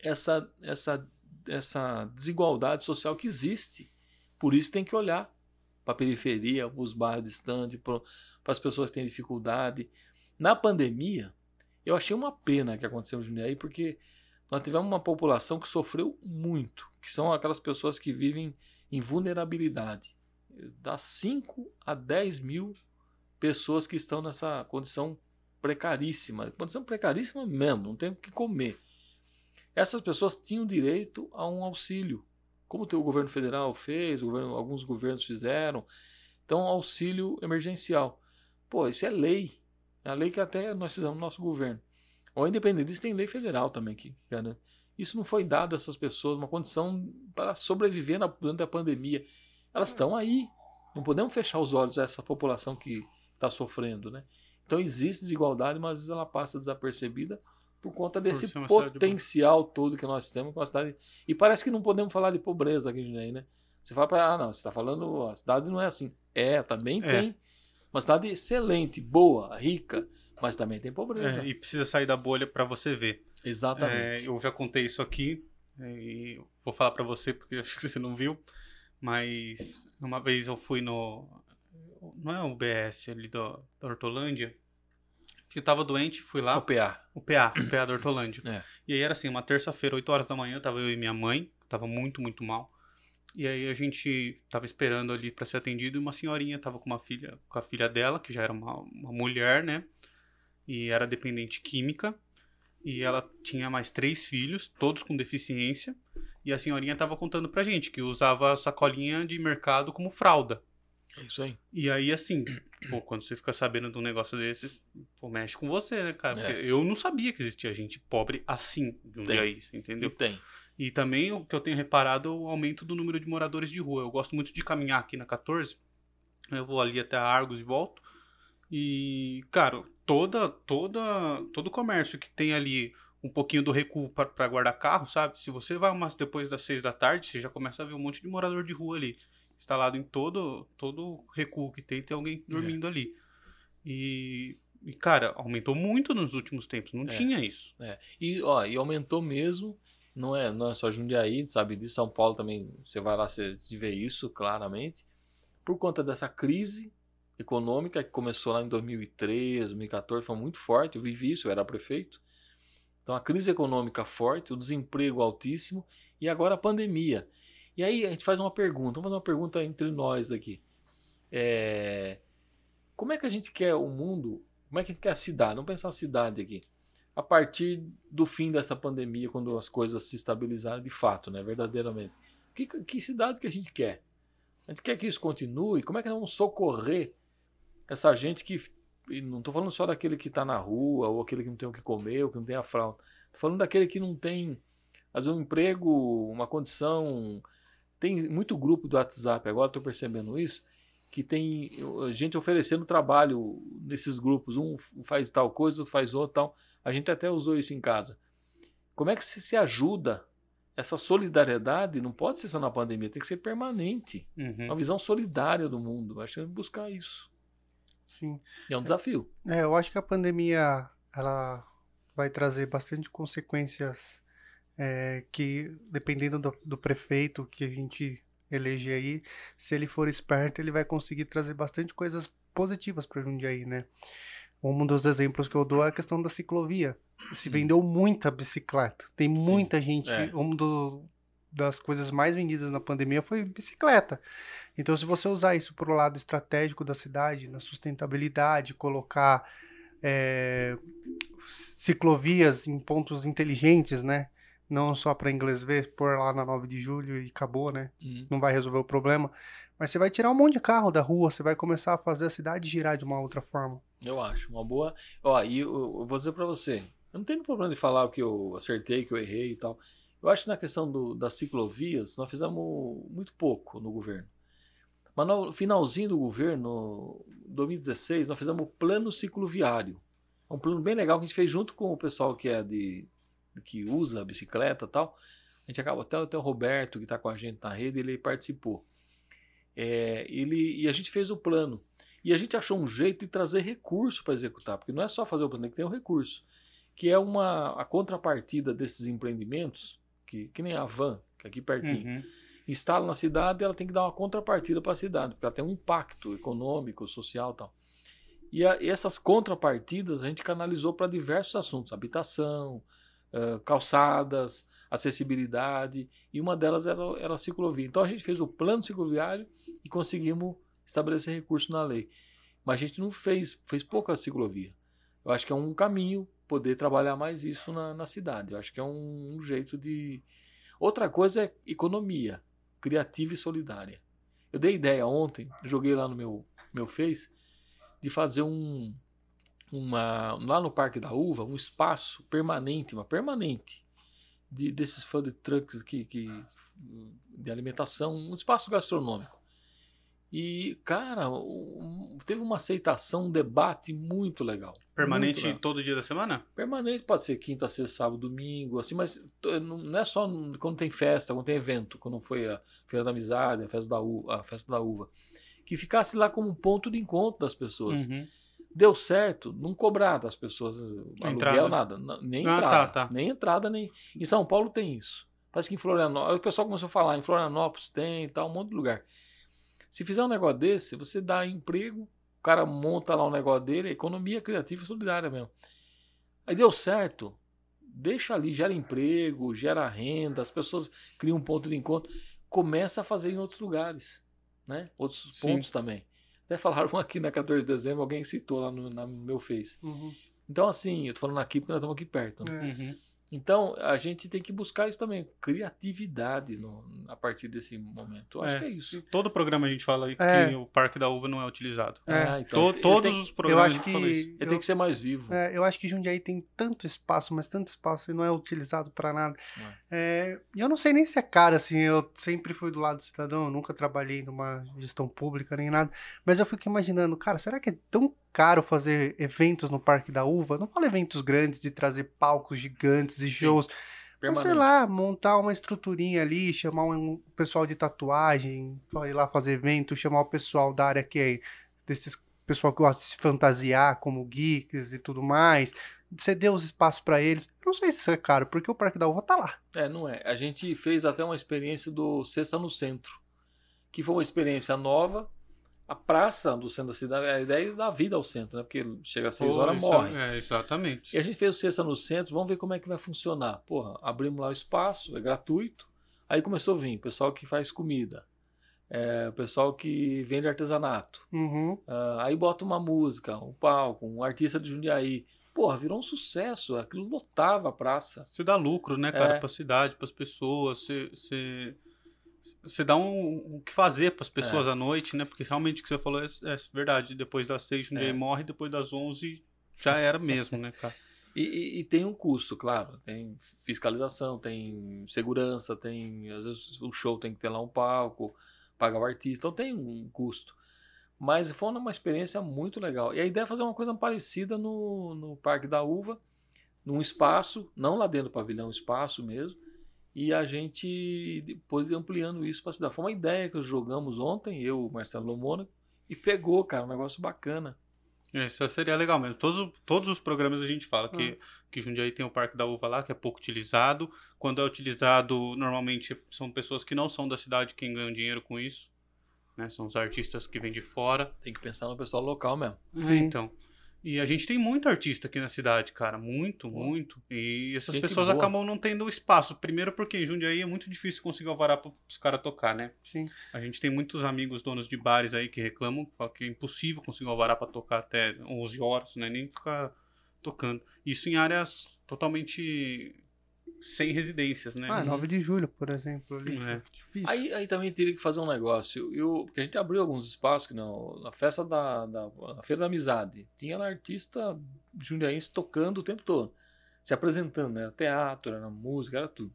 essa, essa, essa desigualdade social que existe. Por isso tem que olhar para a periferia, para os bairros distantes, para as pessoas que têm dificuldade. Na pandemia, eu achei uma pena que aconteceu no Jundiaí, porque nós tivemos uma população que sofreu muito, que são aquelas pessoas que vivem em vulnerabilidade. Dá 5 a 10 mil pessoas que estão nessa condição precaríssima. Condição precaríssima mesmo, não tem o que comer. Essas pessoas tinham direito a um auxílio, como o governo federal fez, governo, alguns governos fizeram. Então, auxílio emergencial. Pô, isso é lei. É a lei que até nós fizemos no nosso governo. O independentista tem lei federal também que garante. Isso não foi dado a essas pessoas, uma condição para sobreviver na, durante a pandemia. Elas estão aí. Não podemos fechar os olhos a essa população que está sofrendo. Né? Então existe desigualdade, mas às vezes ela passa desapercebida por conta desse por potencial de... todo que nós temos com a cidade. E parece que não podemos falar de pobreza aqui em Jundiaí, né? Você fala para ah, não, você está falando, a cidade não é assim. É, também é. tem. Uma cidade excelente, boa, rica, mas também tem pobreza. É, e precisa sair da bolha para você ver. Exatamente. É, eu já contei isso aqui é, e vou falar para você porque acho que você não viu, mas uma vez eu fui no não é o BS ali do, da Hortolândia, que eu tava doente, fui lá. O PA. O PA, o PA da Hortolândia. É. E aí era assim, uma terça-feira, 8 horas da manhã, tava eu e minha mãe, tava muito, muito mal. E aí a gente tava esperando ali para ser atendido e uma senhorinha tava com uma filha, com a filha dela, que já era uma, uma mulher, né? E era dependente química e ela tinha mais três filhos, todos com deficiência, e a senhorinha estava contando pra gente que usava sacolinha de mercado como fralda. É isso aí. E aí, assim, pô, quando você fica sabendo de um negócio desses, pô, mexe com você, né, cara? É. eu não sabia que existia gente pobre assim de um tem. dia isso, entendeu? E tem. E também o que eu tenho reparado é o aumento do número de moradores de rua. Eu gosto muito de caminhar aqui na 14. Eu vou ali até a Argos e volto. E, cara, toda, toda, todo comércio que tem ali um pouquinho do recuo para guardar carro, sabe? Se você vai umas depois das seis da tarde, você já começa a ver um monte de morador de rua ali. Instalado em todo, todo recuo que tem, tem alguém dormindo é. ali. E, e, cara, aumentou muito nos últimos tempos. Não é. tinha isso. É. E, ó, e aumentou mesmo. Não é, não é só Jundiaí, sabe disso. São Paulo também, você vai lá, você vê isso claramente. Por conta dessa crise econômica que começou lá em 2013, 2014, foi muito forte. Eu vivi isso, eu era prefeito. Então a crise econômica forte, o desemprego altíssimo e agora a pandemia. E aí a gente faz uma pergunta, vamos fazer uma pergunta entre nós aqui. É, como é que a gente quer o mundo, como é que a gente quer a cidade? Vamos pensar a cidade aqui. A partir do fim dessa pandemia, quando as coisas se estabilizarem de fato, né, verdadeiramente. Que, que cidade que a gente quer? A gente quer que isso continue? Como é que nós vamos socorrer essa gente que. não estou falando só daquele que está na rua, ou aquele que não tem o que comer, ou que não tem a fralda. Estou falando daquele que não tem, às vezes, um emprego, uma condição. Tem muito grupo do WhatsApp, agora estou percebendo isso, que tem gente oferecendo trabalho nesses grupos. Um faz tal coisa, outro faz outra tal. A gente até usou isso em casa. Como é que se ajuda? Essa solidariedade não pode ser só na pandemia, tem que ser permanente. Uhum. Uma visão solidária do mundo. Acho que é buscar isso. Sim. E é um desafio. É, eu acho que a pandemia ela vai trazer bastante consequências é, que, dependendo do, do, prefeito que a gente elege aí, se ele for esperto, ele vai conseguir trazer bastante coisas positivas para Jundiaí, né? Um dos exemplos que eu dou é a questão da ciclovia. Se vendeu muita bicicleta. Tem muita Sim, gente. É. Um do, das coisas mais vendidas na pandemia foi bicicleta. Então, se você usar isso para o lado estratégico da cidade, na sustentabilidade, colocar é, ciclovias em pontos inteligentes, né? Não só para inglês ver, pôr lá na 9 de julho e acabou, né? Uhum. Não vai resolver o problema. Mas você vai tirar um monte de carro da rua, você vai começar a fazer a cidade girar de uma outra forma. Eu acho, uma boa. Ó, e eu, eu vou dizer para você, eu não tenho problema de falar o que eu acertei, que eu errei e tal. Eu acho que na questão do, das ciclovias, nós fizemos muito pouco no governo. Mas no finalzinho do governo, 2016, nós fizemos o plano cicloviário. É um plano bem legal que a gente fez junto com o pessoal que é de que usa a bicicleta e tal. A gente acaba até, até o Roberto, que está com a gente na rede, ele participou. É, ele, e a gente fez o plano. E a gente achou um jeito de trazer recurso para executar, porque não é só fazer o plano, tem que ter um recurso. Que é uma a contrapartida desses empreendimentos, que, que nem a van, que é aqui pertinho. Uhum. Instala na cidade, ela tem que dar uma contrapartida para a cidade, porque ela tem um impacto econômico, social e tal. E, a, e essas contrapartidas a gente canalizou para diversos assuntos: habitação, uh, calçadas, acessibilidade, e uma delas era, era a ciclovia. Então a gente fez o plano cicloviário e conseguimos estabelecer recurso na lei. Mas a gente não fez, fez pouca ciclovia. Eu acho que é um caminho poder trabalhar mais isso na, na cidade. Eu acho que é um, um jeito de. Outra coisa é economia, criativa e solidária. Eu dei ideia ontem, joguei lá no meu, meu Face, de fazer um, uma, lá no Parque da Uva, um espaço permanente, uma permanente, de, desses food trucks que, que, de alimentação, um espaço gastronômico. E, cara, um, teve uma aceitação, um debate muito legal. Permanente muito legal. todo dia da semana? Permanente, pode ser quinta, sexta, sábado, domingo, assim, mas não é só quando tem festa, quando tem evento, quando foi a Feira da Amizade, a festa da uva, a festa da uva. Que ficasse lá como um ponto de encontro das pessoas. Uhum. Deu certo, não cobrar das pessoas entrada. aluguel, nada. Nem ah, entrada. Tá, tá. Nem entrada, nem. Em São Paulo tem isso. Parece que em Florianópolis. O pessoal começou a falar, em Florianópolis tem tal, um monte de lugar. Se fizer um negócio desse, você dá emprego, o cara monta lá um negócio dele, economia criativa e solidária mesmo. Aí deu certo, deixa ali, gera emprego, gera renda, as pessoas criam um ponto de encontro, começa a fazer em outros lugares, né? Outros Sim. pontos também. Até falaram aqui na 14 de dezembro, alguém citou lá no, no meu Face. Uhum. Então, assim, eu tô falando aqui porque nós estamos aqui perto. Né? Uhum. Então, a gente tem que buscar isso também, criatividade no, a partir desse momento. Eu acho é, que é isso. Todo programa a gente fala aí é. que o Parque da Uva não é utilizado. É. Ah, então, to, todos tem, os programas eu acho que, Ele eu, tem que ser mais vivo. É, eu acho que Jundiaí tem tanto espaço, mas tanto espaço e não é utilizado para nada. É. E eu não sei nem se é caro, assim, eu sempre fui do lado do cidadão, nunca trabalhei numa gestão pública nem nada, mas eu fico imaginando, cara, será que é tão caro fazer eventos no Parque da Uva. Não falo eventos grandes de trazer palcos gigantes e shows. Mas, sei lá, montar uma estruturinha ali, chamar um pessoal de tatuagem, ir lá fazer evento, chamar o pessoal da área que é desses pessoal que gosta de se fantasiar como geeks e tudo mais, ceder os espaços para eles. Eu não sei se isso é caro, porque o Parque da Uva tá lá. É, não é. A gente fez até uma experiência do Sexta no Centro, que foi uma experiência nova, a praça do centro da cidade, a ideia é dar vida ao centro, né? Porque chega às 6 horas, morre. É, exatamente. E a gente fez o Sexta no Centro, vamos ver como é que vai funcionar. Porra, abrimos lá o espaço, é gratuito. Aí começou a vir o pessoal que faz comida, é, o pessoal que vende artesanato. Uhum. Uh, aí bota uma música, um palco, um artista de Jundiaí. Porra, virou um sucesso. Aquilo lotava a praça. Você dá lucro, né, cara, é. pra cidade, para as pessoas. Você, você você dá um, o que fazer para as pessoas é. à noite, né? Porque realmente o que você falou é, é verdade. Depois das seis, um é. dia morre, depois das onze já era mesmo, né, cara? E, e, e, tem um custo, claro. Tem fiscalização, tem segurança, tem. Às vezes o show tem que ter lá um palco, pagar o artista, então tem um custo. Mas foi uma experiência muito legal. E a ideia é fazer uma coisa parecida no, no Parque da Uva, num espaço, não lá dentro do pavilhão, espaço mesmo, e a gente depois ampliando isso para a cidade. Foi uma ideia que jogamos ontem, eu, Marcelo Lomona, e pegou, cara, um negócio bacana. Isso seria legal mesmo. Todos, todos os programas a gente fala que, ah. que Jundiaí tem o Parque da Uva lá, que é pouco utilizado. Quando é utilizado, normalmente são pessoas que não são da cidade quem ganham dinheiro com isso. Né? São os artistas que vêm de fora. Tem que pensar no pessoal local mesmo. É, então. E a gente tem muito artista aqui na cidade, cara. Muito, muito. E essas gente pessoas boa. acabam não tendo espaço. Primeiro porque em Jundiaí é muito difícil conseguir alvará para os caras tocar, né? Sim. A gente tem muitos amigos donos de bares aí que reclamam que é impossível conseguir alvará para tocar até 11 horas, né? Nem ficar tocando. Isso em áreas totalmente sem residências, né? Ah, 9 de julho, por exemplo. Ali. É. Difícil. Aí, aí também teria que fazer um negócio. Eu, porque a gente abriu alguns espaços, que não, na festa da, da na Feira da Amizade, tinha lá artista jundiaense tocando o tempo todo. Se apresentando, né? era teatro, era música, era tudo.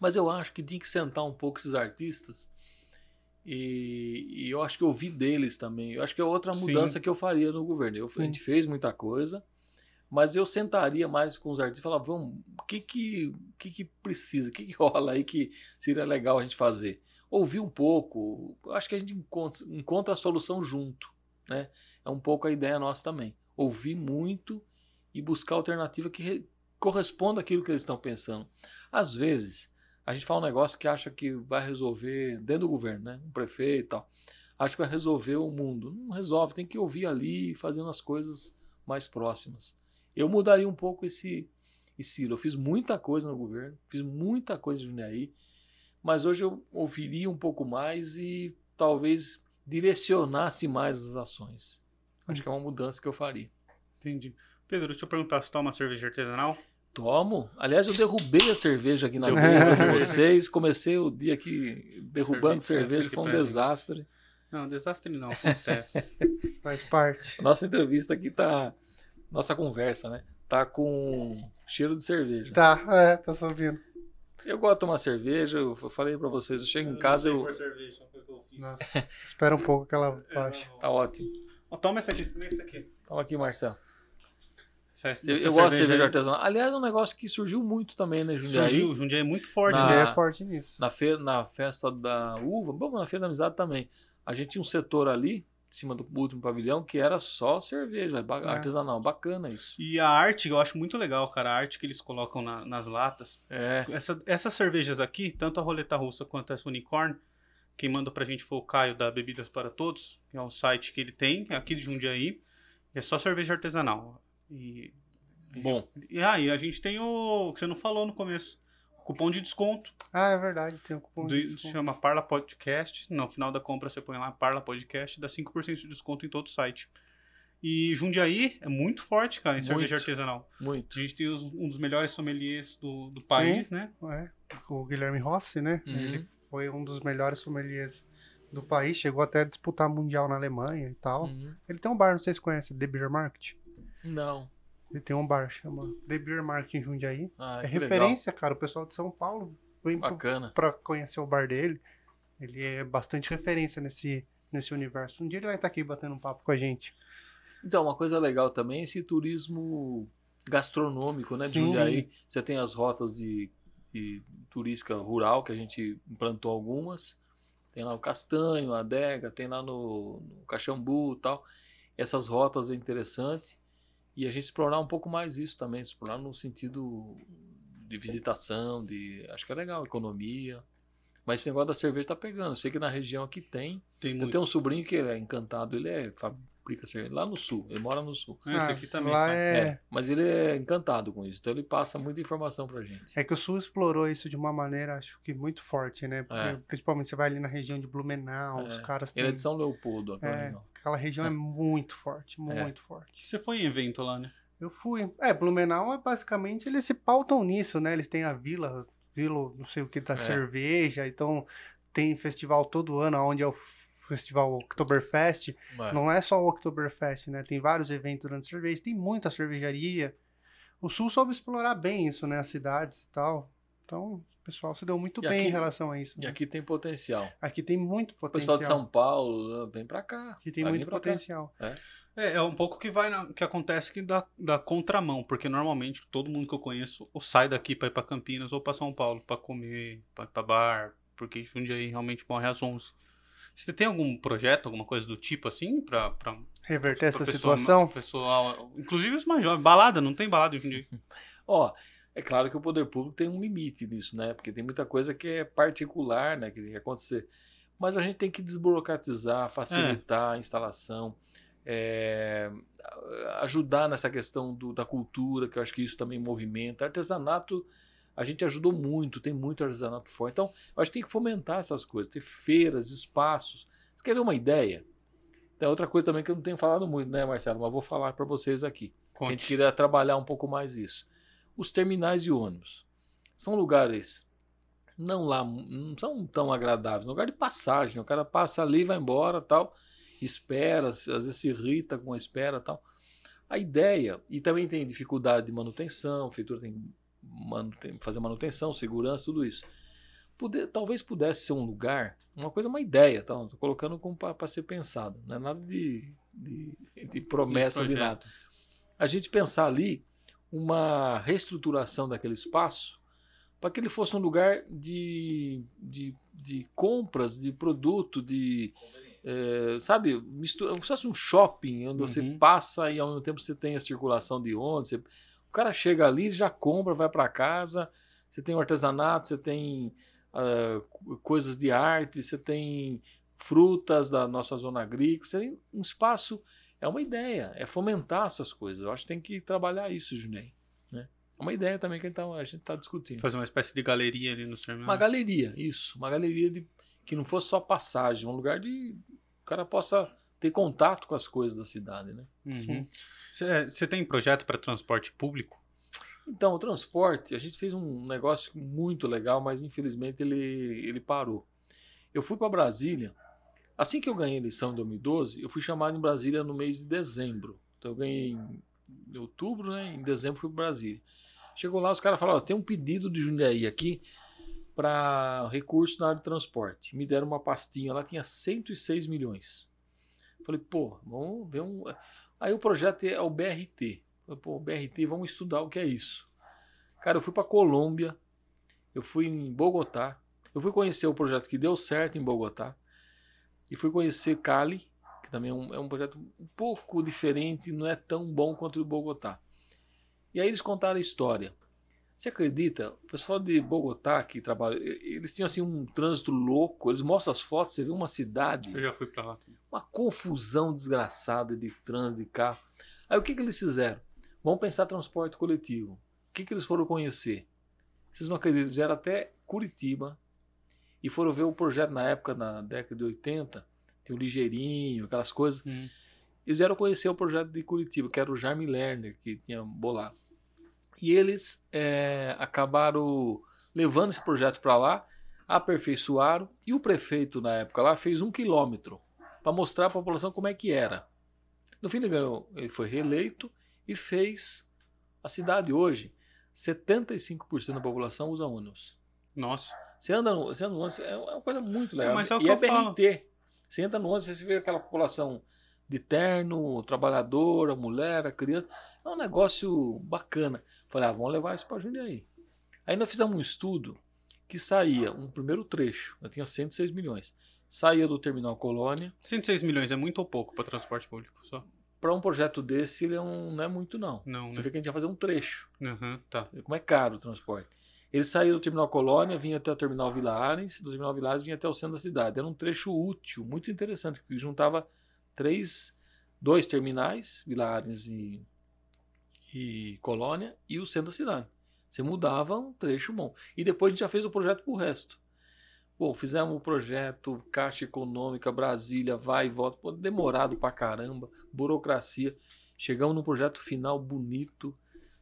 Mas eu acho que tinha que sentar um pouco esses artistas e, e, eu acho que eu ouvi deles também. Eu acho que é outra mudança Sim. que eu faria no governo. Eu, a gente fez muita coisa, mas eu sentaria mais com os artistas e falava, vamos, o que que, que que precisa, o que que rola aí que seria legal a gente fazer? Ouvir um pouco, acho que a gente encontra, encontra a solução junto, né? É um pouco a ideia nossa também. Ouvir muito e buscar alternativa que corresponda àquilo que eles estão pensando. Às vezes, a gente fala um negócio que acha que vai resolver dentro do governo, né? Um prefeito e tal. Acho que vai resolver o mundo. Não resolve, tem que ouvir ali, fazendo as coisas mais próximas. Eu mudaria um pouco esse, esse Eu fiz muita coisa no governo, fiz muita coisa de Jundiaí, mas hoje eu ouviria um pouco mais e talvez direcionasse mais as ações. Acho que é uma mudança que eu faria. Entendi. Pedro, deixa eu perguntar, você toma cerveja artesanal? Tomo. Aliás, eu derrubei a cerveja aqui na mesa de vocês. Comecei o dia aqui derrubando cerveja, cerveja foi um desastre. Não, desastre não, acontece. Faz parte. Nossa entrevista aqui tá. Nossa conversa, né? Tá com cheiro de cerveja. Tá, é, tá subindo. Eu gosto de tomar cerveja, eu falei pra vocês, eu chego eu em casa. eu... cerveja, foi o que eu. Nossa, espera um pouco que ela baixe. Tá ótimo. Oh, toma esse aqui, esse aqui. Toma aqui, Marcelo. Essa, eu, eu gosto de cerveja artesanal. Aliás, é um negócio que surgiu muito também, né, Jundiaí? Surgiu, Jundiaí é muito forte. Na, Jundiaí é forte nisso. Na, fe, na festa da uva, bom, na feira da amizade também. A gente tinha um setor ali, cima do último pavilhão, que era só cerveja, é. artesanal. Bacana isso. E a arte, eu acho muito legal, cara. A arte que eles colocam na, nas latas. É. Essa, essas cervejas aqui, tanto a roleta russa quanto essa unicórnio, quem manda pra gente foi o Caio da Bebidas para Todos, que é um site que ele tem, aqui de Jundiaí. É só cerveja artesanal. E Bom. E aí, ah, a gente tem o que você não falou no começo. Cupom de desconto. Ah, é verdade, tem o cupom de desconto. Chama Parla Podcast. No final da compra você põe lá Parla Podcast, dá 5% de desconto em todo o site. E Jundiaí é muito forte, cara, em muito, cerveja artesanal. Muito. A gente tem os, um dos melhores sommeliers do, do país, tem, né? É, o Guilherme Rossi, né? Uhum. Ele foi um dos melhores sommeliers do país, chegou até a disputar mundial na Alemanha e tal. Uhum. Ele tem um bar, não sei se conhece, The Beer Market. Não. Ele tem um bar, chama The Beer Market em Jundiaí. Ah, é referência, legal. cara. O pessoal de São Paulo vem Bacana. pra conhecer o bar dele. Ele é bastante referência nesse, nesse universo. Um dia ele vai estar aqui batendo um papo com a gente. Então, uma coisa legal também é esse turismo gastronômico, né? De Jundiaí. Você tem as rotas de, de turística rural, que a gente implantou algumas. Tem lá o Castanho, a Adega, tem lá no, no Caxambu e tal. Essas rotas é interessante. E a gente explorar um pouco mais isso também, explorar no sentido de visitação, de. Acho que é legal, economia. Mas esse negócio da cerveja tá pegando. Eu sei que na região aqui tem. tem eu muito. tenho um sobrinho que é encantado, ele é fabrica cerveja lá no sul, ele mora no sul. Ah, esse aqui também. Lá é... é... Mas ele é encantado com isso, então ele passa muita informação pra gente. É que o sul explorou isso de uma maneira, acho que muito forte, né? Porque, é. Principalmente você vai ali na região de Blumenau, é. os caras têm... Ele é de São Leopoldo, é, Aquela região é, é muito forte, é. muito forte. Você foi em evento lá, né? Eu fui. É, Blumenau é basicamente eles se pautam nisso, né? Eles têm a vila, vila, não sei o que da é. cerveja, então tem festival todo ano onde é o festival Oktoberfest. É. Não é só o Oktoberfest, né? Tem vários eventos durante a cerveja, tem muita cervejaria. O Sul soube explorar bem isso, né? As cidades e tal. Então, pessoal se deu muito e bem aqui, em relação a isso. E né? aqui tem potencial. Aqui tem muito potencial. O pessoal de São Paulo, vem para cá. Aqui tem muito potencial. É. é. É, um pouco que vai na, que acontece que da, da contramão, porque normalmente todo mundo que eu conheço ou sai daqui para ir para Campinas ou para São Paulo para comer, para bar, porque Jundiaí realmente morre às 11. Você tem algum projeto, alguma coisa do tipo assim, para reverter pra essa pessoa, situação? Pessoal, inclusive os mais jovens, balada, não tem balada hoje em dia. Ó, é claro que o poder público tem um limite nisso, né? Porque tem muita coisa que é particular, né? Que tem que acontecer. Mas a gente tem que desburocratizar, facilitar é. a instalação, é, ajudar nessa questão do, da cultura, que eu acho que isso também movimenta. Artesanato, a gente ajudou muito, tem muito artesanato fora. Então, acho que tem que fomentar essas coisas, ter feiras, espaços. Você quer ver uma ideia? Tem outra coisa também que eu não tenho falado muito, né, Marcelo? Mas vou falar para vocês aqui. A gente queria trabalhar um pouco mais isso os terminais de ônibus. São lugares não lá, não são tão agradáveis, lugar de passagem, o cara passa ali, vai embora, tal, espera, às vezes se irrita com a espera, tal. A ideia, e também tem dificuldade de manutenção, a feitura tem que fazer manutenção, segurança, tudo isso. Poder, talvez pudesse ser um lugar, uma coisa, uma ideia, tá? Estou colocando para ser pensado, não é nada de, de, de promessa de, de nada. A gente pensar ali uma reestruturação daquele espaço para que ele fosse um lugar de, de, de compras de produto, de é, sabe, mistura, como se fosse um shopping onde uhum. você passa e ao mesmo tempo você tem a circulação de onde. Você, o cara chega ali, já compra, vai para casa. Você tem o artesanato, você tem uh, coisas de arte, você tem frutas da nossa zona agrícola. Você tem um espaço. É uma ideia, é fomentar essas coisas. Eu acho que tem que trabalhar isso, Junei. Né? É uma ideia também que a gente está discutindo. Fazer uma espécie de galeria ali no terminal. Uma galeria, isso. Uma galeria de que não fosse só passagem, um lugar de o cara possa ter contato com as coisas da cidade, né? Você uhum. tem projeto para transporte público? Então, o transporte, a gente fez um negócio muito legal, mas infelizmente ele, ele parou. Eu fui para Brasília, assim que eu ganhei a eleição em 2012, eu fui chamado em Brasília no mês de dezembro. Então eu ganhei em outubro, né? Em dezembro fui para Brasília. Chegou lá, os caras falaram: tem um pedido de Jundiaí aqui para recurso na área de transporte. Me deram uma pastinha lá, tinha 106 milhões. Falei, pô, vamos ver um. Aí o projeto é o BRT. Pô, BRT, vamos estudar o que é isso. Cara, eu fui para Colômbia, eu fui em Bogotá, eu fui conhecer o projeto que deu certo em Bogotá, e fui conhecer Cali, que também é um, é um projeto um pouco diferente, não é tão bom quanto o Bogotá. E aí eles contaram a história. Você acredita? O pessoal de Bogotá que trabalha, eles tinham assim um trânsito louco. Eles mostram as fotos, você vê uma cidade. Eu já fui para lá. Uma confusão desgraçada de trânsito de carro. Aí o que, que eles fizeram? Vamos pensar transporte coletivo. O que, que eles foram conhecer? Vocês não acreditam, eles vieram até Curitiba e foram ver o projeto na época, na década de 80, tem o Ligeirinho, aquelas coisas. Hum. Eles vieram conhecer o projeto de Curitiba, que era o Jaime Lerner, que tinha bolado. E eles é, acabaram levando esse projeto para lá, aperfeiçoaram, e o prefeito na época lá fez um quilômetro para mostrar à população como é que era. No fim ele ganhou, ele foi reeleito e fez a cidade hoje. 75% da população usa ônibus. Nossa. Você anda no, você anda no ônibus, é uma coisa muito legal. É, mas é o e é BRT. Falo. Você entra no ônibus, você vê aquela população de terno, trabalhadora, mulher, a criança. É um negócio bacana. Falei, ah, vamos levar isso para Jundiaí. Aí nós fizemos um estudo que saía, um primeiro trecho, eu tinha 106 milhões. Saía do Terminal Colônia. 106 milhões é muito ou pouco para transporte público? Só? Para um projeto desse, ele é um, não é muito, não. não Você né? vê que a gente ia fazer um trecho. Uhum, tá. Como é caro o transporte. Ele saía do Terminal Colônia, vinha até o Terminal Vila Arens, do Terminal Vila Arens vinha até o centro da cidade. Era um trecho útil, muito interessante, porque juntava três, dois terminais, Vila Arens e e Colônia e o centro da cidade. Você mudava um trecho bom. E depois a gente já fez o projeto pro resto. Bom, fizemos o projeto Caixa Econômica, Brasília, vai e volta. Pô, demorado pra caramba, burocracia. Chegamos num projeto final bonito.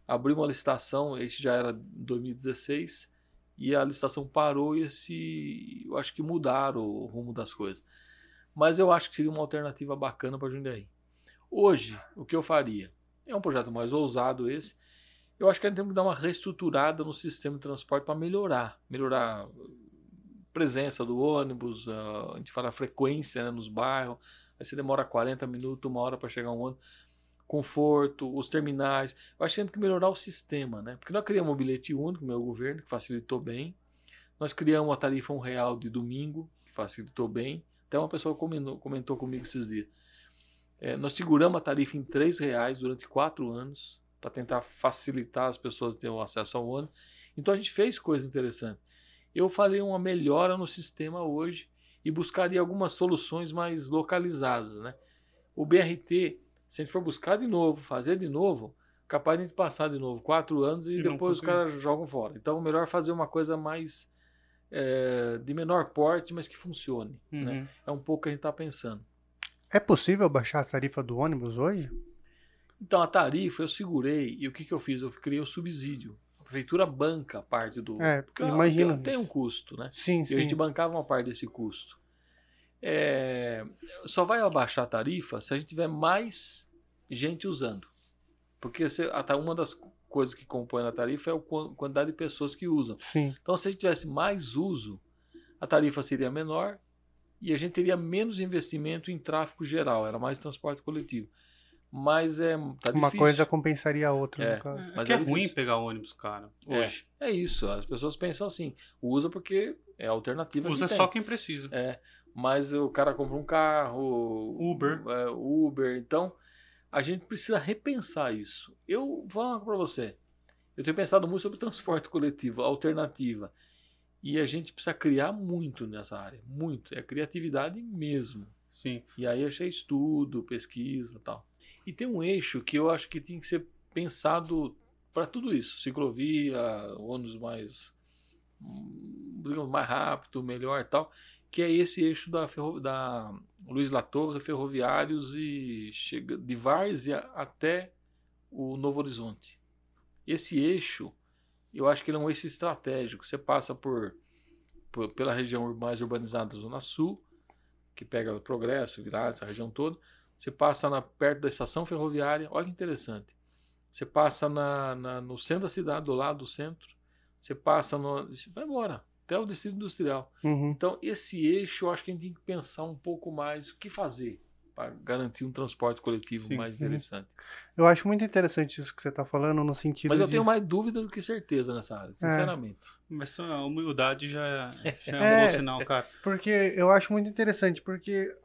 Abrimos uma licitação, esse já era 2016, e a licitação parou e esse, eu acho que mudaram o rumo das coisas. Mas eu acho que seria uma alternativa bacana para Jundiaí. Hoje, o que eu faria? É um projeto mais ousado esse. Eu acho que a gente tem que dar uma reestruturada no sistema de transporte para melhorar. Melhorar a presença do ônibus, a gente fala a frequência né, nos bairros. Aí você demora 40 minutos, uma hora para chegar um ônibus. Conforto, os terminais. Eu acho que tem que melhorar o sistema, né? Porque nós criamos um bilhete único, meu governo, que facilitou bem. Nós criamos a tarifa um real de domingo, que facilitou bem. Até uma pessoa comentou, comentou comigo esses dias. É, nós seguramos a tarifa em R$ reais durante quatro anos para tentar facilitar as pessoas terem acesso ao ônibus. Então a gente fez coisa interessante. Eu falei uma melhora no sistema hoje e buscaria algumas soluções mais localizadas. Né? O BRT, se a gente for buscar de novo, fazer de novo, capaz de a gente passar de novo quatro anos e, e depois os caras jogam fora. Então, melhor fazer uma coisa mais é, de menor porte, mas que funcione. Né? Uhum. Né? É um pouco o que a gente está pensando. É possível baixar a tarifa do ônibus hoje? Então, a tarifa eu segurei e o que, que eu fiz? Eu criei o subsídio. A prefeitura banca parte do. É, porque imagina. Tem, tem, um custo, né? Sim, e sim. a gente bancava uma parte desse custo. É, só vai abaixar a tarifa se a gente tiver mais gente usando. Porque até uma das coisas que compõe a tarifa é a quantidade de pessoas que usam. Sim. Então, se a gente tivesse mais uso, a tarifa seria menor e a gente teria menos investimento em tráfego geral, era mais transporte coletivo. Mas é. Tá Uma coisa compensaria a outra, é, no caso. É, mas é, é ruim pegar ônibus, cara, hoje. É, é isso, as pessoas pensam assim, usa porque é a alternativa. Usa que só quem precisa. É, mas o cara compra um carro. Uber. É, Uber, então a gente precisa repensar isso. Eu vou falar para você. Eu tenho pensado muito sobre transporte coletivo, alternativa. E a gente precisa criar muito nessa área, muito. É criatividade mesmo. Sim. E aí achei estudo, pesquisa tal. E tem um eixo que eu acho que tem que ser pensado para tudo isso. Ciclovia, ônibus mais, digamos, mais rápido, melhor tal. Que é esse eixo da, ferro, da Luiz Latorre, Ferroviários e chega de Várzea até o Novo Horizonte. Esse eixo, eu acho que ele é um eixo estratégico. Você passa por, por pela região mais urbanizada da Zona Sul, que pega o Progresso, Virar, essa região toda você passa na, perto da estação ferroviária, olha que interessante. Você passa na, na, no centro da cidade, do lado do centro. Você passa no. Vai embora, até o distrito industrial. Uhum. Então, esse eixo, eu acho que a gente tem que pensar um pouco mais o que fazer para garantir um transporte coletivo Sim, mais interessante. Eu acho muito interessante isso que você está falando, no sentido. Mas eu de... tenho mais dúvida do que certeza nessa área, sinceramente. É. Mas a humildade já, já é um é, bom sinal, cara. Porque eu acho muito interessante, porque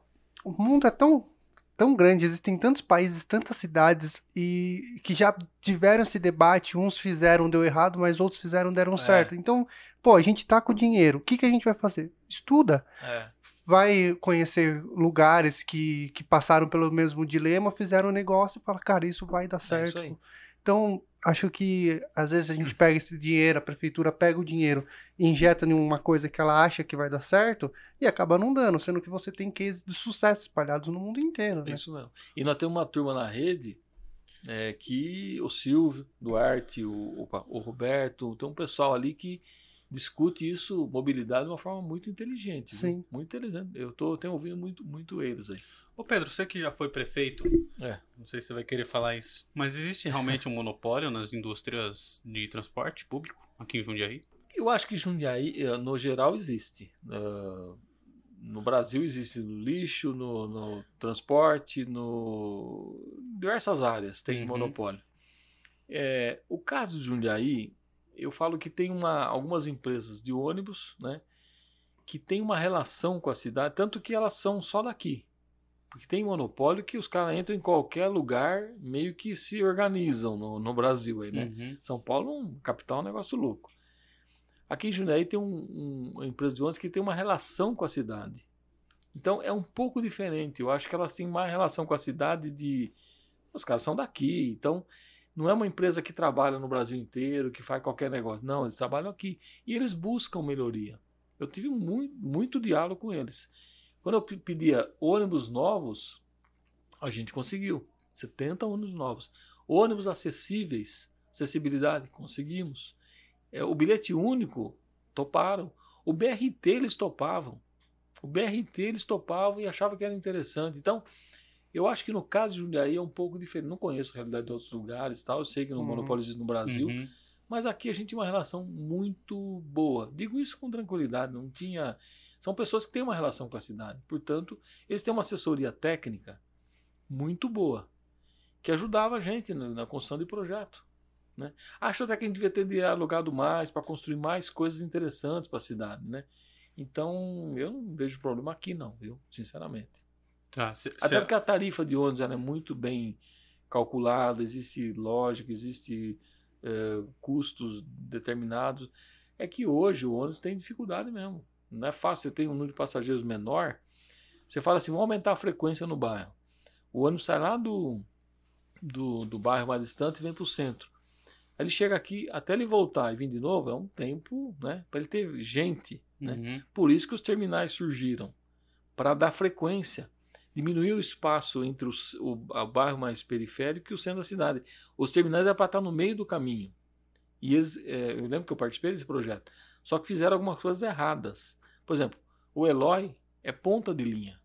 o mundo é tão tão grande, existem tantos países, tantas cidades e que já tiveram esse debate, uns fizeram deu errado, mas outros fizeram deram é. certo. Então, pô, a gente tá com dinheiro, o que que a gente vai fazer? Estuda. É. Vai conhecer lugares que, que passaram pelo mesmo dilema, fizeram um negócio e fala, cara, isso vai dar certo. É então, acho que às vezes a gente pega esse dinheiro, a prefeitura pega o dinheiro e injeta em uma coisa que ela acha que vai dar certo e acaba não dando, sendo que você tem cases de sucesso espalhados no mundo inteiro. Né? Isso mesmo. E nós temos uma turma na rede é, que o Silvio Duarte, o, o, Roberto, tem um pessoal ali que discute isso, mobilidade, de uma forma muito inteligente. Sim. Viu? Muito inteligente. Eu tô, tenho ouvido muito, muito eles aí. Ô Pedro, você que já foi prefeito, é. não sei se você vai querer falar isso, mas existe realmente um monopólio nas indústrias de transporte público aqui em Jundiaí? Eu acho que Jundiaí, eh, no geral, existe. Uh, no Brasil existe no lixo, no, no, transporte, no diversas áreas tem uhum. monopólio. É, o caso de Jundiaí, eu falo que tem uma, algumas empresas de ônibus, né, que tem uma relação com a cidade, tanto que elas são só daqui. Porque tem monopólio que os caras entram em qualquer lugar, meio que se organizam no, no Brasil aí, né? Uhum. São Paulo, um capital, um negócio louco. Aqui em Jundiaí tem um, um, uma empresa de ônibus que tem uma relação com a cidade. Então é um pouco diferente. Eu acho que elas têm mais relação com a cidade de. Os caras são daqui. Então não é uma empresa que trabalha no Brasil inteiro, que faz qualquer negócio. Não, eles trabalham aqui. E eles buscam melhoria. Eu tive muito, muito diálogo com eles. Quando eu pedia ônibus novos, a gente conseguiu. 70 ônibus novos. Ônibus acessíveis, acessibilidade, conseguimos. É, o bilhete único, toparam. O BRT eles topavam. O BRT eles topavam e achavam que era interessante. Então, eu acho que no caso de Jundiaí é um pouco diferente. Não conheço a realidade de outros lugares, tal. eu sei que no uhum. monopólio existe no Brasil, uhum. mas aqui a gente tinha uma relação muito boa. Digo isso com tranquilidade, não tinha são pessoas que têm uma relação com a cidade. Portanto, eles têm uma assessoria técnica muito boa, que ajudava a gente na construção de projeto. Né? Acho até que a gente devia ter dialogado mais para construir mais coisas interessantes para a cidade. Né? Então, eu não vejo problema aqui, não, viu? Sinceramente. Tá, cê, até porque a tarifa de ônibus é muito bem calculada, existe lógica, existe é, custos determinados. É que hoje o ônibus tem dificuldade mesmo. Não é fácil, você tem um número de passageiros menor. Você fala assim, vamos aumentar a frequência no bairro. O ônibus sai lá do, do, do bairro mais distante e vem para o centro. Aí ele chega aqui, até ele voltar e vir de novo, é um tempo, né? Para ele ter gente. Né? Uhum. Por isso que os terminais surgiram. Para dar frequência. Diminuir o espaço entre os, o, o bairro mais periférico e o centro da cidade. Os terminais é para estar no meio do caminho. E eles, é, eu lembro que eu participei desse projeto. Só que fizeram algumas coisas erradas. Por exemplo, o Eloy é ponta de linha.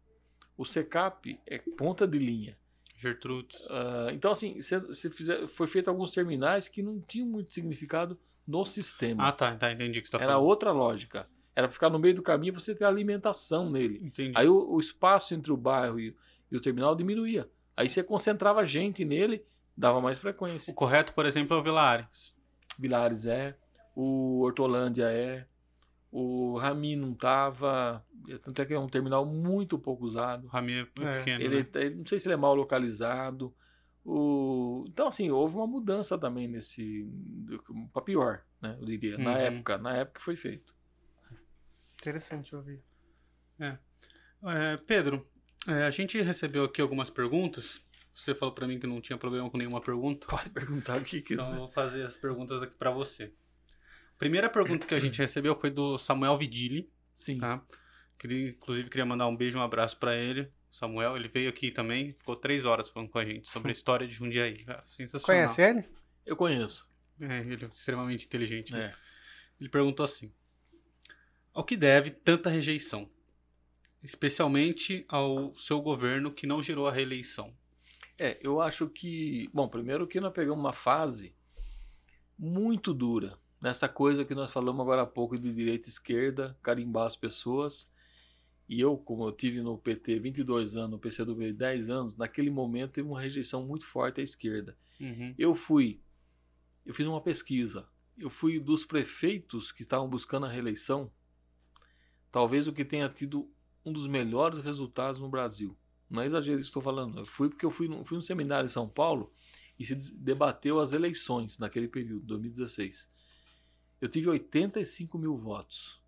O Secap é ponta de linha. Gertrudes. Uh, então, assim, você fizer, foi feito alguns terminais que não tinham muito significado no sistema. Ah, tá, tá entendi que você tá Era falando. outra lógica. Era para ficar no meio do caminho você ter alimentação nele. Entendi. Aí o, o espaço entre o bairro e, e, o terminal diminuía. Aí você concentrava gente nele, dava mais frequência. O correto, por exemplo, é o Vilares. Vilares é, o Hortolândia é, o Rami não tava. Tanto é que é um terminal muito pouco usado. O Rami é, é pequeno. Ele, né? ele, não sei se ele é mal localizado. O... Então, assim, houve uma mudança também nesse. para pior, né? Eu diria. Na Uhum. época, na época que foi feito. Interessante ouvir. É, Pedro, é, a gente recebeu aqui algumas perguntas. Você falou pra mim que não tinha problema com nenhuma pergunta. Pode perguntar o que quiser. Então eu vou fazer as perguntas aqui pra você. A primeira pergunta que a gente recebeu foi do Samuel Vidili, Sim. tá? Queria, inclusive queria mandar um beijo, um abraço pra ele. Samuel, ele veio aqui também, ficou três horas falando com a gente sobre a história de Jundiaí, cara. Sensacional. Conhece ele? Eu conheço. É, ele é extremamente inteligente. né? É. Ele perguntou assim: Ao que deve tanta rejeição? Especialmente ao seu governo que não gerou a reeleição. É, eu acho que. Bom, primeiro que nós pegamos uma fase muito dura. Nessa coisa que nós falamos agora há pouco de direita e esquerda, carimbar as pessoas. E eu, como eu tive no PT 22 anos, no PCdoB 10 anos, naquele momento teve uma rejeição muito forte à esquerda. Uhum. Eu fui, eu fiz uma pesquisa. Eu fui dos prefeitos que estavam buscando a reeleição, talvez o que tenha tido um dos melhores resultados no Brasil. Não é exagero isso que estou falando. Eu fui porque eu fui num, fui num seminário em São Paulo e se debateu as eleições naquele período, 2016. Eu tive 85 mil votos.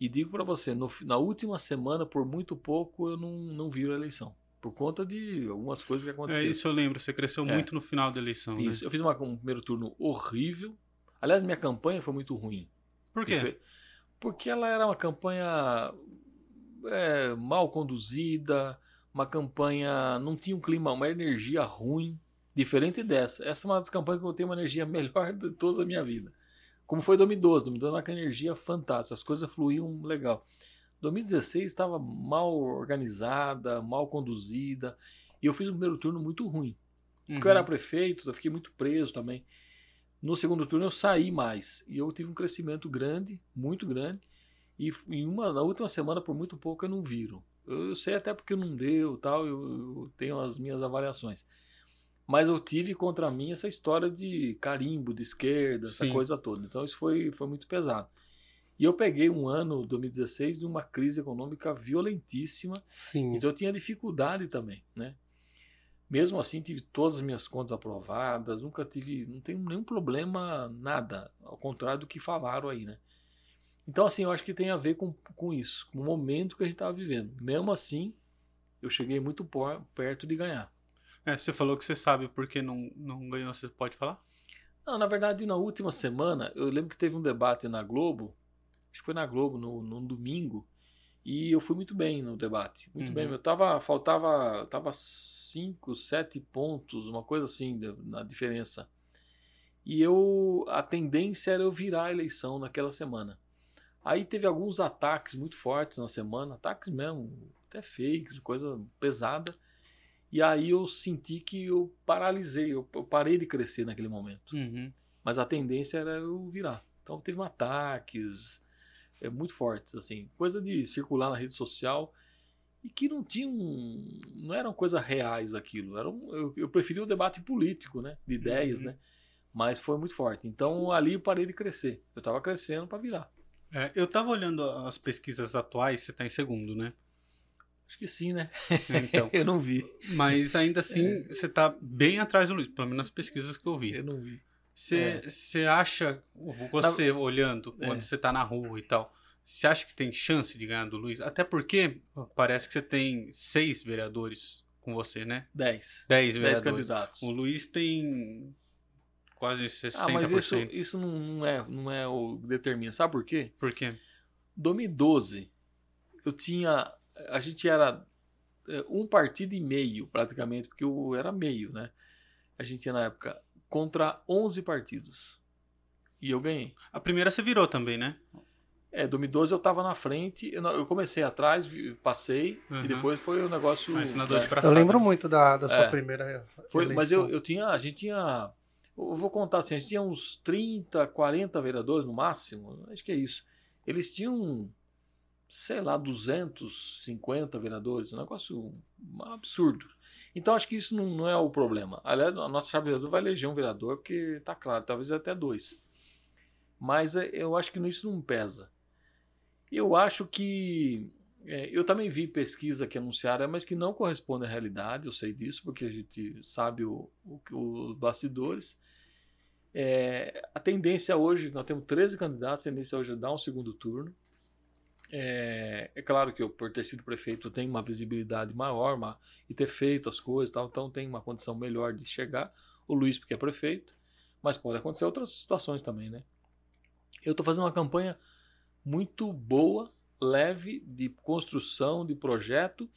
E digo para você, no na última semana, por muito pouco, eu não, não vi a eleição. Por conta de algumas coisas que É aconteceram. isso eu lembro, você cresceu É. muito no final da eleição, Isso. né? Eu fiz uma- um primeiro turno horrível. Aliás, minha campanha foi muito ruim. Por quê? Foi- Porque ela era uma campanha é, mal conduzida, uma campanha. não tinha um clima, uma energia ruim, diferente dessa. Essa é uma das campanhas que eu tenho uma energia melhor de toda a minha vida. Como foi 2012, 2012 uma energia fantástica, as coisas fluíam legal. 2016 estava mal organizada, mal conduzida, e eu fiz um primeiro turno muito ruim. Porque eu era prefeito, eu fiquei muito preso também. No segundo turno eu saí mais e eu tive um crescimento grande, muito grande. E em uma, na última semana, por muito pouco, eu não viram. Eu, eu sei até porque não deu tal, eu, eu tenho as minhas avaliações. Mas eu tive contra mim essa história de carimbo de esquerda, essa Sim. coisa toda. Então isso foi, foi muito pesado. E eu peguei um ano, 2016, de uma crise econômica violentíssima. Sim. Então eu tinha dificuldade também, né? Mesmo assim, tive todas as minhas contas aprovadas, nunca tive, não tenho nenhum problema, nada, ao contrário do que falaram aí, né? Então, assim, eu acho que tem a ver com, com isso, com o momento que a gente estava vivendo. Mesmo assim, eu cheguei muito por- perto de ganhar. É, você falou que você sabe por que não, não ganhou, você pode falar? Não, na verdade, na última semana, eu lembro que teve um debate na Globo, acho que foi na Globo, no, no domingo, e eu fui muito bem no debate. Muito Uhum. bem. Eu tava, faltava, tava 5, 7 pontos, uma coisa assim, na diferença. E eu, a tendência era eu virar a eleição naquela semana. Aí teve alguns ataques muito fortes na semana, ataques mesmo, até fakes, coisa pesada. E aí eu senti que eu paralisei, eu, eu parei de crescer naquele momento. Uhum. Mas a tendência era eu virar. Então teve um ataques é, muito fortes, assim, coisa de circular na rede social e que não tinham, não eram coisas reais aquilo. Era um, eu, eu preferia o debate político, né, de ideias, Uhum. né. Mas foi muito forte. Então ali eu parei de crescer. Eu estava crescendo para virar. É, eu tava olhando as pesquisas atuais, você tá em segundo, né? Acho que sim, né? Então, eu não vi. mas ainda assim, você tá bem atrás do Luiz, pelo menos nas pesquisas que eu vi. Eu não vi. Você você acha, você olhando, É. quando você tá na rua e tal, você acha que tem chance de ganhar do Luiz? Até porque parece que você tem seis vereadores com você, né? Dez. Dez Dez vereadores. candidatos. O Luiz tem quase 60%. Ah, mas isso, isso não, não é, não é o que determina. Sabe por quê? Por quê? 2012, eu tinha. A gente era é, um partido e meio, praticamente, porque eu era meio, né? A gente tinha na época contra 11 partidos. E eu ganhei. A primeira você virou também, né? É, 2012 eu tava na frente, eu, não- eu comecei atrás, passei, Uhum. e depois foi o negócio. Ah, ensinador é. Eu lembro muito da, da sua É. primeira foi, mas eu, eu tinha. A gente tinha. Eu vou contar assim, a gente tinha uns 30, 40 vereadores no máximo. Acho que é isso. Eles tinham sei lá, 250 vereadores, um negócio absurdo. Então acho que isso não, não é o problema. Aliás, a nossa chave vai eleger um vereador, porque está claro, talvez até dois. Mas é, eu acho que isso não pesa. Eu acho que. É, eu também vi pesquisa que anunciaram, mas que não corresponde à realidade, eu sei disso, porque a gente sabe o, o, os bastidores. É, a tendência hoje, nós temos 13 candidatos, a tendência hoje é dar um segundo turno. É, é, claro que eu, por ter sido prefeito, tenho uma visibilidade maior uma, e ter feito as coisas, tal, então tem uma condição melhor de chegar. O Luiz, porque é prefeito, mas pode acontecer outras situações também, né? Eu estou fazendo uma campanha muito boa, leve, de construção, de projeto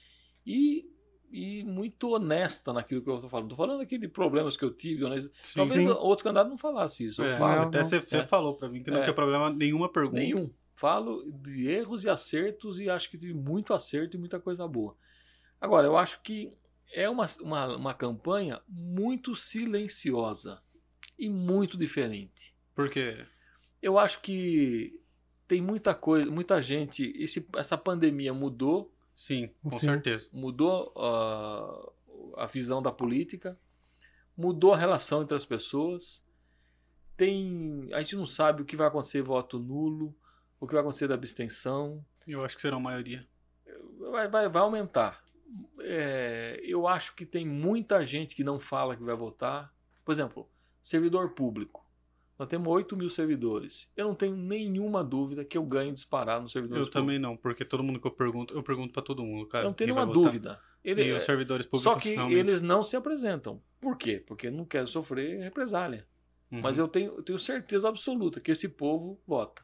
e, e muito honesta naquilo que eu estou falando. Estou falando aqui de problemas que eu tive. Sim, Talvez sim. outros candidatos não falassem isso. É, eu falo. Até você, é. falou para mim que não é. tinha problema nenhuma pergunta. Nenhum falo de erros e acertos e acho que tive muito acerto e muita coisa boa. Agora, eu acho que é uma, uma, uma campanha muito silenciosa e muito diferente. Por quê? Eu acho que tem muita coisa, muita gente. Esse, essa pandemia mudou. Sim, com Sim. certeza. Mudou uh, a visão da política, mudou a relação entre as pessoas. Tem, a gente não sabe o que vai acontecer voto nulo o que vai acontecer da abstenção. Eu acho que será a maioria. Vai, vai, vai aumentar. É, eu acho que tem muita gente que não fala que vai votar. Por exemplo, servidor público. Nós temos 8 mil servidores. Eu não tenho nenhuma dúvida que eu ganho disparado no servidor público. Eu também não, porque todo mundo que eu pergunto, eu pergunto para todo mundo, cara. Eu não tenho nenhuma dúvida. Ele, e os servidores públicos Só que realmente... eles não se apresentam. Por quê? Porque não querem sofrer represália. Uhum. Mas eu tenho, eu tenho certeza absoluta que esse povo vota.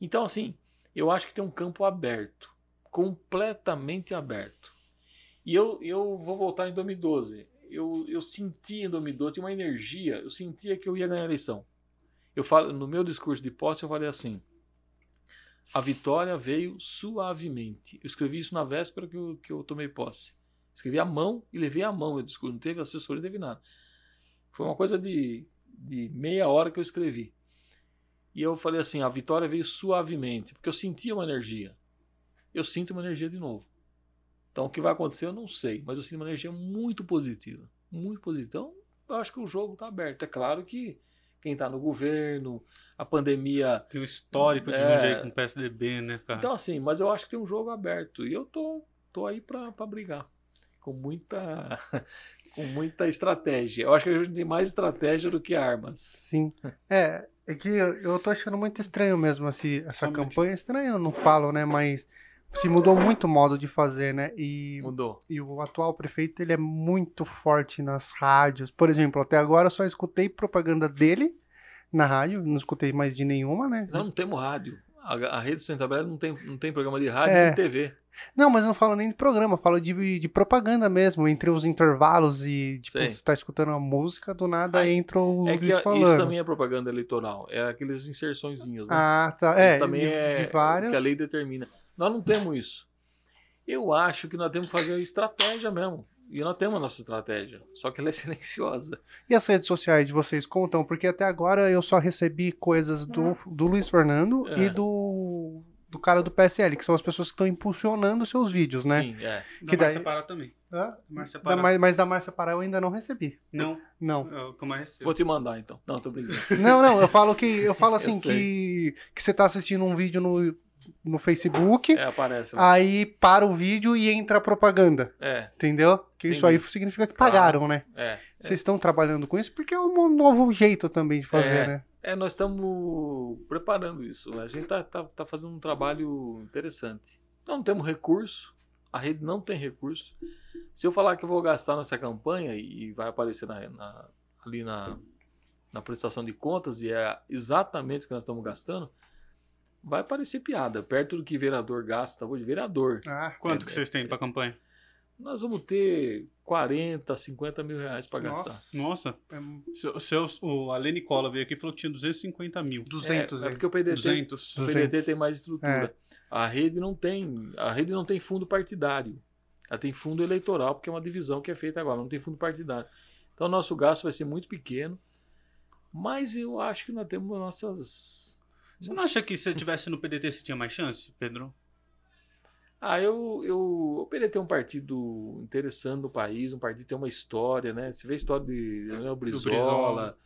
Então, assim, eu acho que tem um campo aberto, completamente aberto. E eu, eu vou voltar em 2012. Eu, eu senti em 2012, tinha uma energia, eu sentia que eu ia ganhar a eleição. Eu falo, no meu discurso de posse, eu falei assim: a vitória veio suavemente. Eu escrevi isso na véspera que eu, que eu tomei posse. Escrevi a mão e levei a mão o discurso. Não teve assessoria, não teve nada. Foi uma coisa de, de meia hora que eu escrevi. E eu falei assim: a vitória veio suavemente, porque eu sentia uma energia. Eu sinto uma energia de novo. Então o que vai acontecer eu não sei, mas eu sinto uma energia muito positiva. Muito positiva. Então eu acho que o jogo está aberto. É claro que quem está no governo, a pandemia. Tem o histórico de é... aí com o PSDB, né, cara? Então, assim, mas eu acho que tem um jogo aberto. E eu tô, tô aí para brigar. Com muita. com muita estratégia. Eu acho que a gente tem mais estratégia do que armas. Sim. É, é que eu, tô achando muito estranho mesmo assim, essa Somente. campanha. Estranho, eu não falo, né? Mas se mudou muito o modo de fazer, né? E, mudou. E o atual prefeito, ele é muito forte nas rádios. Por exemplo, até agora eu só escutei propaganda dele na rádio, não escutei mais de nenhuma, né? Nós não temos rádio. A, a rede sustentável não tem, não tem programa de rádio é. nem TV. Não, mas eu não falo nem de programa, falo de, de propaganda mesmo, entre os intervalos e, tipo, Sei. você tá escutando a música, do nada Aí, entra o é que falando. Isso também é propaganda eleitoral, é aqueles inserçõezinhas, né? Ah, tá. É, também de, é de várias... que a lei determina. Nós não temos isso. Eu acho que nós temos que fazer estratégia mesmo. E nós temos a nossa estratégia, só que ela é silenciosa. E as redes sociais de vocês contam? Porque até agora eu só recebi coisas do, do Luiz Fernando é. e do do cara do PSL, que são as pessoas que estão impulsionando seus vídeos, né? Sim, é. Que da daí... Márcia Pará também. Hã? Márcia Pará. Da, mas, mas, da Márcia Pará eu ainda não recebi. Não? Não. Eu, como é Vou te mandar, então. Não, tô brincando. Não, não, eu falo que eu falo assim eu que, que você tá assistindo um vídeo no, no Facebook. É, aparece. Lá. Aí para o vídeo e entra a propaganda. É. Entendeu? Que Entendi. isso aí significa que pagaram, claro. né? É. Vocês é. estão trabalhando com isso porque é um novo jeito também de fazer, é. né? É, nós estamos preparando isso. A gente está tá, tá fazendo um trabalho interessante. Nós não temos recurso, a rede não tem recurso. Se eu falar que eu vou gastar nessa campanha e vai aparecer na, na, ali na, na prestação de contas e é exatamente o que nós estamos gastando, vai parecer piada. Perto do que vereador gasta hoje, vereador. Ah, quanto é, que vocês têm é, para a campanha? Nós vamos ter 40, 50 mil reais para gastar. Nossa. É... Seu, o Ale Nicola veio aqui e falou que tinha 250 mil. 200, é, é porque o PDT, 200. O PDT tem mais estrutura. É. A rede não tem, a rede não tem fundo partidário. Ela tem fundo eleitoral, porque é uma divisão que é feita agora, não tem fundo partidário. Então, nosso gasto vai ser muito pequeno, mas eu acho que nós temos nossas Você não acha que se você tivesse no PDT você tinha mais chance, Pedro? Ah, eu, eu, o PDT é um partido interessante no país, um partido que tem uma história, né? Você vê a história de Leonel Brizola, Brizola.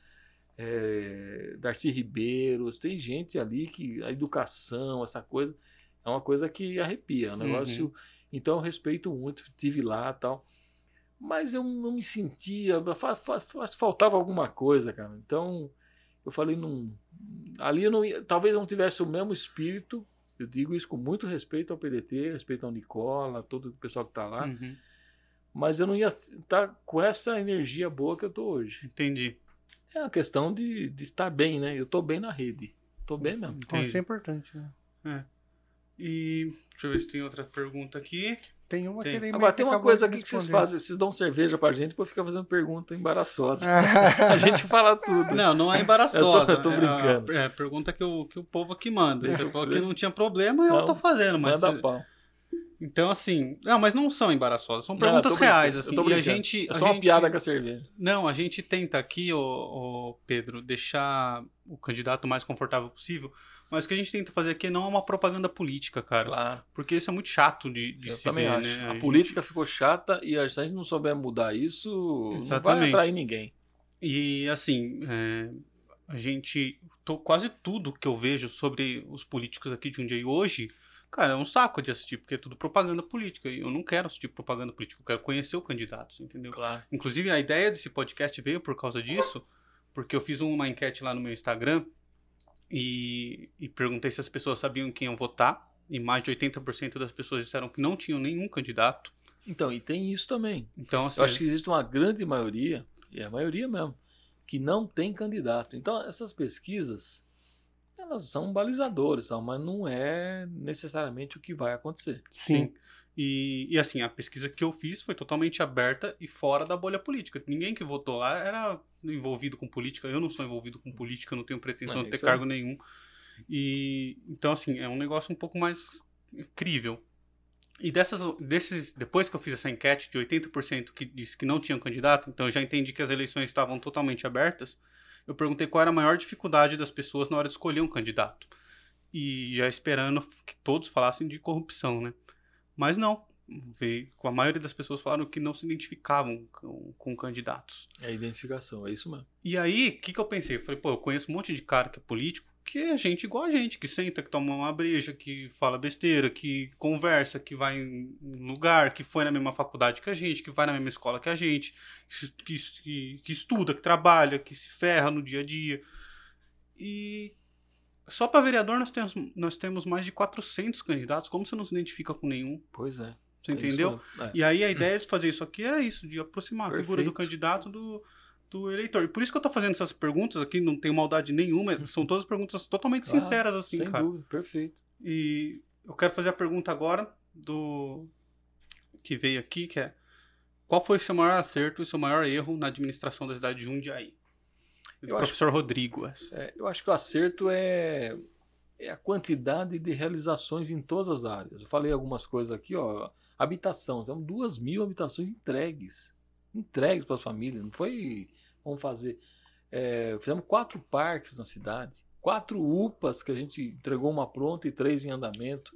É, Darcy Ribeiro, tem gente ali que a educação, essa coisa, é uma coisa que arrepia. É um negócio. Uhum. Então eu respeito muito, tive lá tal. Mas eu não me sentia. Faltava alguma coisa, cara. Então eu falei, não. Ali eu não ia, talvez eu não tivesse o mesmo espírito. Eu digo isso com muito respeito ao PDT, respeito ao Nicola, todo o pessoal que está lá. Uhum. Mas eu não ia estar tá com essa energia boa que eu tô hoje. Entendi. É uma questão de, de estar bem, né? Eu tô bem na rede. Tô bem mesmo. Entendi. Isso é importante, né? É. E deixa eu ver se tem outra pergunta aqui. Tem uma tem. que Agora, tem uma coisa aqui que vocês fazem, vocês dão cerveja pra gente pra ficar fazendo pergunta embaraçosa. a gente fala tudo. Não, não é embaraçosa. eu tô, eu tô brincando. É a, é a pergunta que o, que o povo aqui manda. Você falou que não tinha problema, eu tô fazendo, mas. Manda pau. Então, assim. Não, mas não são embaraçosas, são perguntas não, reais, assim. e a gente. É só uma gente, piada com a cerveja. Não, a gente tenta aqui, ô, ô Pedro, deixar o candidato o mais confortável possível. Mas o que a gente tenta fazer aqui não é uma propaganda política, cara. Claro. Porque isso é muito chato de, de se ver, acho. né? A, a gente... política ficou chata e se a gente não souber mudar isso, Exatamente. não vai atrair ninguém. E, assim, é, a gente... Tô, quase tudo que eu vejo sobre os políticos aqui de um dia hoje, cara, é um saco de assistir, porque é tudo propaganda política. E eu não quero assistir propaganda política, eu quero conhecer o candidato, entendeu? Claro. Inclusive, a ideia desse podcast veio por causa disso, porque eu fiz uma enquete lá no meu Instagram e, e perguntei se as pessoas sabiam quem iam votar. E mais de 80% das pessoas disseram que não tinham nenhum candidato. Então, e tem isso também. Então, assim, Eu acho que existe uma grande maioria, e é a maioria mesmo, que não tem candidato. Então, essas pesquisas, elas são balizadores, mas não é necessariamente o que vai acontecer. Sim. Sim. E, e, assim, a pesquisa que eu fiz foi totalmente aberta e fora da bolha política. Ninguém que votou lá era envolvido com política. Eu não sou envolvido com política, não tenho pretensão de ter cargo é. nenhum. E então, assim, é um negócio um pouco mais crível. E dessas, desses, depois que eu fiz essa enquete de 80% que disse que não tinham candidato, então eu já entendi que as eleições estavam totalmente abertas. Eu perguntei qual era a maior dificuldade das pessoas na hora de escolher um candidato. E já esperando que todos falassem de corrupção, né? Mas não. Veio, a maioria das pessoas falaram que não se identificavam com, com candidatos. É a identificação, é isso mesmo. E aí, o que, que eu pensei? Eu falei, pô, eu conheço um monte de cara que é político, que é gente igual a gente, que senta, que toma uma breja, que fala besteira, que conversa, que vai em lugar, que foi na mesma faculdade que a gente, que vai na mesma escola que a gente, que, que, que estuda, que trabalha, que se ferra no dia a dia. E só para vereador nós temos, nós temos mais de 400 candidatos. Como você não se identifica com nenhum? Pois é. Você é entendeu? É. E aí a ideia de fazer isso aqui era isso, de aproximar Perfeito. a figura do candidato do, do eleitor. E por isso que eu tô fazendo essas perguntas aqui, não tem maldade nenhuma, são todas perguntas totalmente claro, sinceras, assim, sem cara. Dúvida. Perfeito. E eu quero fazer a pergunta agora do que veio aqui, que é qual foi o seu maior acerto e seu maior erro na administração da cidade de Jundiaí? Eu professor acho, Rodrigo. É, eu acho que o acerto é, é a quantidade de realizações em todas as áreas. Eu falei algumas coisas aqui, ó. Habitação, então duas mil habitações entregues. Entregues para as famílias. Não foi. Vamos fazer. É, fizemos quatro parques na cidade. Quatro UPAs que a gente entregou uma pronta e três em andamento.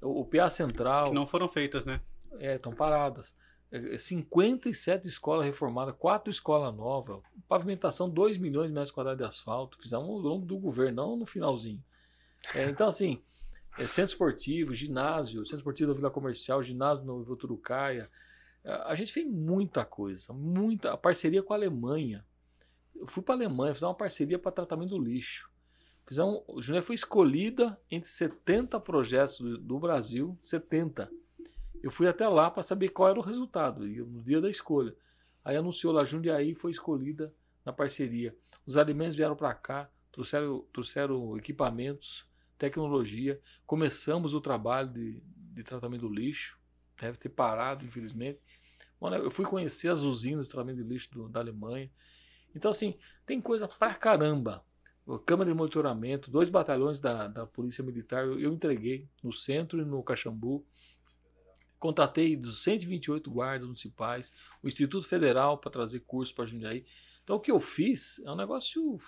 O, o PA Central. Que não foram feitas, né? É, estão paradas. 57 é, escolas reformadas, 4 escolas novas, pavimentação 2 milhões de metros quadrados de asfalto, fizemos ao longo do governo, não no finalzinho. É, então, assim, é, centro esportivo, ginásio, centro esportivo da Vila Comercial, ginásio no Voturucaia. É, a gente fez muita coisa, muita. A parceria com a Alemanha. Eu fui para a Alemanha, fiz uma parceria para tratamento do lixo. Fizemos, Júnior foi escolhida entre 70 projetos do, do Brasil, 70 eu fui até lá para saber qual era o resultado, no dia da escolha. Aí anunciou lá, Jundiaí foi escolhida na parceria. Os alimentos vieram para cá, trouxeram, trouxeram equipamentos, tecnologia. Começamos o trabalho de, de tratamento do lixo, deve ter parado, infelizmente. Bom, eu fui conhecer as usinas de tratamento de lixo do, da Alemanha. Então, assim, tem coisa pra caramba. Câmara de monitoramento, dois batalhões da, da Polícia Militar eu, eu entreguei no centro e no Caxambu. Contratei 128 guardas municipais, o Instituto Federal para trazer curso para Jundiaí. Então o que eu fiz é um negócio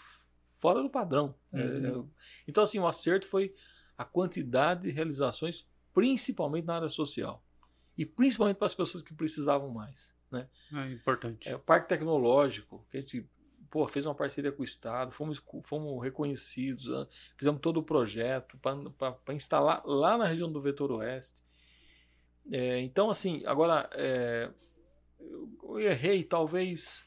fora do padrão. É, uhum. É, então, assim, o acerto foi a quantidade de realizações, principalmente na área social. E principalmente para as pessoas que precisavam mais. Né? É importante. É, o Parque Tecnológico, que a gente pô, fez uma parceria com o Estado, fomos, fomos reconhecidos, né? fizemos todo o projeto para instalar lá na região do Vetor Oeste. É, então, assim, agora, é, eu errei, talvez.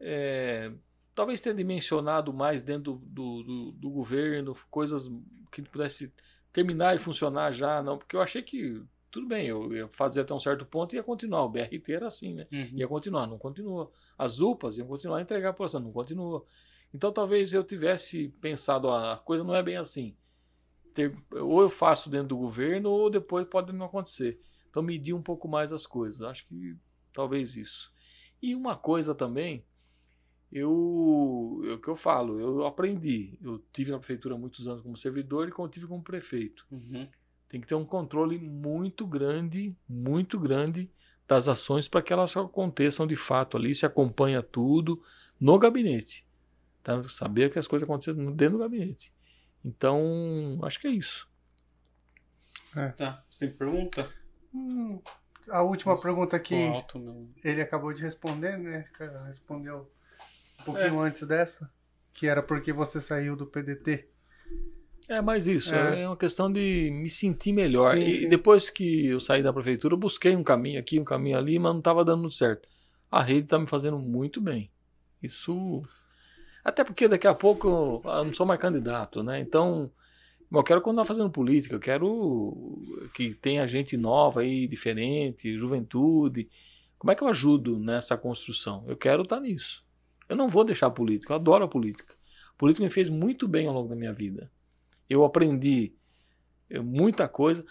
É, talvez tenha dimensionado mais dentro do, do, do, governo, coisas que pudesse terminar e funcionar já, não, porque eu achei que tudo bem, eu ia fazer até um certo ponto e ia continuar. O BRT era assim, né? Uhum. Ia continuar, não continuou. As UPAs iam continuar a entregar a população, não continuou. Então talvez eu tivesse pensado, ah, a coisa não é bem assim. Ter, ou eu faço dentro do governo, ou depois pode não acontecer. Então medir um pouco mais as coisas. Acho que talvez isso. E uma coisa também, eu, é o que eu falo, eu aprendi. Eu tive na prefeitura muitos anos como servidor e tive como prefeito. Uhum tem que ter um controle muito grande, muito grande das ações para que elas aconteçam de fato ali, se acompanha tudo no gabinete. Tá? Saber que as coisas acontecem dentro do gabinete. Então, acho que é isso. É. Tá. Você tem pergunta? Hum, a última pergunta aqui, ele acabou de responder, né? Respondeu um pouquinho é. antes dessa, que era porque você saiu do PDT. É mais isso, é. é, uma questão de me sentir melhor. Sim, e sim. depois que eu saí da prefeitura, eu busquei um caminho aqui, um caminho ali, mas não estava dando certo. A rede está me fazendo muito bem. Isso. Até porque daqui a pouco eu não sou mais candidato, né? Então, eu quero continuar fazendo política, eu quero que tenha gente nova aí, diferente, juventude. Como é que eu ajudo nessa construção? Eu quero estar tá nisso. Eu não vou deixar a política, eu adoro a política. A política me fez muito bem ao longo da minha vida. Eu aprendi eh, muita coisa.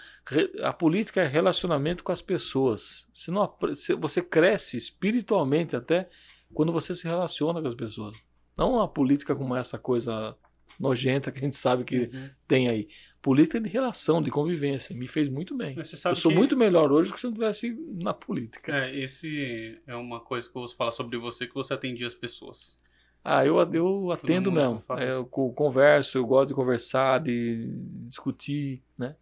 A política é relacionamento com as pessoas. Você, não, você cresce espiritualmente até quando você se relaciona com as pessoas. Não a política como essa coisa nojenta que a gente sabe que uhum. tem aí. Política de relação, de convivência. Me fez muito bem. Eu sou que... muito melhor hoje do que se eu não estivesse na política. É, esse é uma coisa que eu vou falar sobre você, que você atendia as pessoas. Ah, eu, eu atendo mesmo. É, eu converso, eu gosto de conversar, de discutir, né?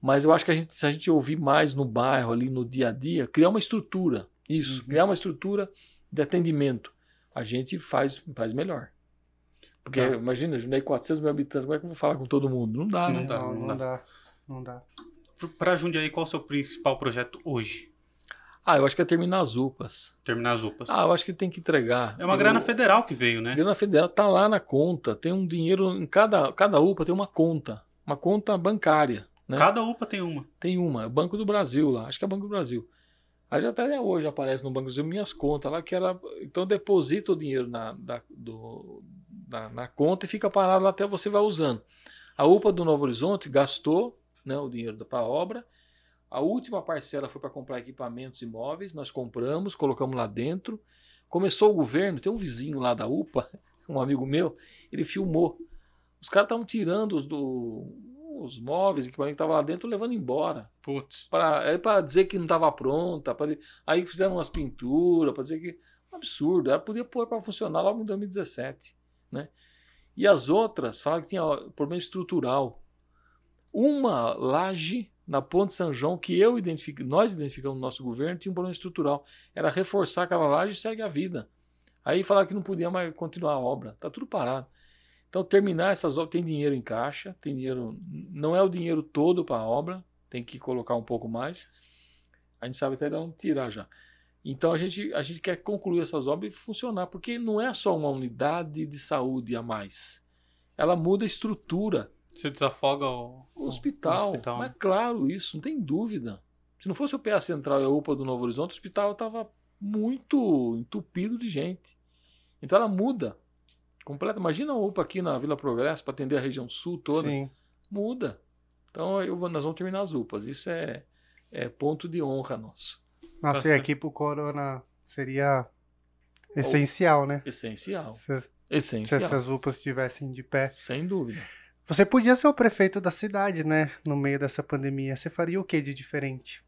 Mas eu acho que a gente, se a gente ouvir mais no bairro, ali no dia a dia, criar uma estrutura. Isso, uhum. criar uma estrutura de atendimento. A gente faz, faz melhor. Porque tá. imagina, Junei 400 mil habitantes, como é que eu vou falar com todo mundo? Não dá, não, não dá. Não, não, dá. dá. Não dá. Para Jundiaí, qual é o seu principal projeto hoje? Ah, eu acho que é terminar as UPAs. Terminar as UPAs. Ah, eu acho que tem que entregar. É uma eu... grana federal que veio, né? Grana federal tá lá na conta. Tem um dinheiro em cada cada UPA tem uma conta, uma conta bancária. Né? Cada UPA tem uma. Tem uma, é Banco do Brasil lá. Acho que é Banco do Brasil. Aí já até hoje aparece no Banco do Brasil minhas contas lá que era então deposita o dinheiro na, da, do, na, na conta e fica parado lá até você vai usando. A UPA do Novo Horizonte gastou né, o dinheiro para a obra a última parcela foi para comprar equipamentos imóveis, nós compramos, colocamos lá dentro. Começou o governo, tem um vizinho lá da UPA, um amigo meu, ele filmou. Os caras estavam tirando os, do, os móveis, equipamento que estava lá dentro, levando embora. Putz. Para é dizer que não estava pronta. Pra, aí fizeram umas pinturas, para dizer que. Um absurdo. Ela podia pôr para funcionar logo em 2017. Né? E as outras falaram que tinha problema estrutural. Uma laje na Ponte São João, que eu identifico, nós identificamos no nosso governo, tinha um problema estrutural. Era reforçar aquela laje e segue a vida. Aí falaram que não podia mais continuar a obra. Está tudo parado. Então, terminar essas obras, tem dinheiro em caixa, tem dinheiro. Não é o dinheiro todo para a obra, tem que colocar um pouco mais. A gente sabe até de onde tirar já. Então a gente, a gente quer concluir essas obras e funcionar, porque não é só uma unidade de saúde a mais. Ela muda a estrutura você desafoga o, o hospital. O hospital. Mas claro, isso, não tem dúvida. Se não fosse o PA Central e a UPA do Novo Horizonte, o hospital estava muito entupido de gente. Então ela muda. Completa. Imagina a UPA aqui na Vila Progresso para atender a região sul toda. Sim. Muda. Então eu, nós vamos terminar as UPAs. Isso é, é ponto de honra nosso. Nascer aqui pro Corona seria essencial, né? Essencial. Se, essencial. Se essas UPAs estivessem de pé. Sem dúvida. Você podia ser o prefeito da cidade, né? No meio dessa pandemia. Você faria o que de diferente?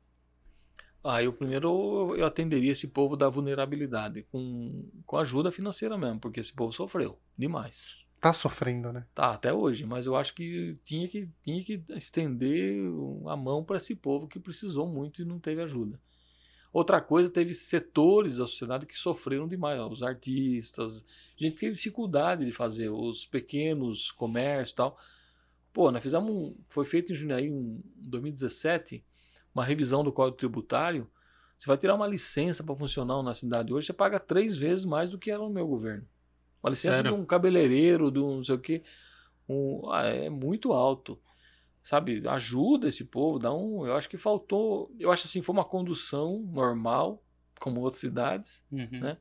Ah, eu primeiro eu atenderia esse povo da vulnerabilidade com, com ajuda financeira mesmo, porque esse povo sofreu demais. tá sofrendo, né? Tá, até hoje, mas eu acho que tinha que, tinha que estender a mão para esse povo que precisou muito e não teve ajuda. Outra coisa, teve setores da sociedade que sofreram demais, ó, os artistas, a gente teve dificuldade de fazer, os pequenos comércios e tal. Pô, nós fizemos um, foi feito em Jundiaí em 2017, uma revisão do Código Tributário, você vai tirar uma licença para funcionar na cidade hoje, você paga três vezes mais do que era no meu governo. Uma licença Sério? de um cabeleireiro, de um não sei o quê, um, ah, é muito alto. Sabe, ajuda esse povo, dá um. Eu acho que faltou. Eu acho assim, foi uma condução normal, como outras cidades, uhum. né?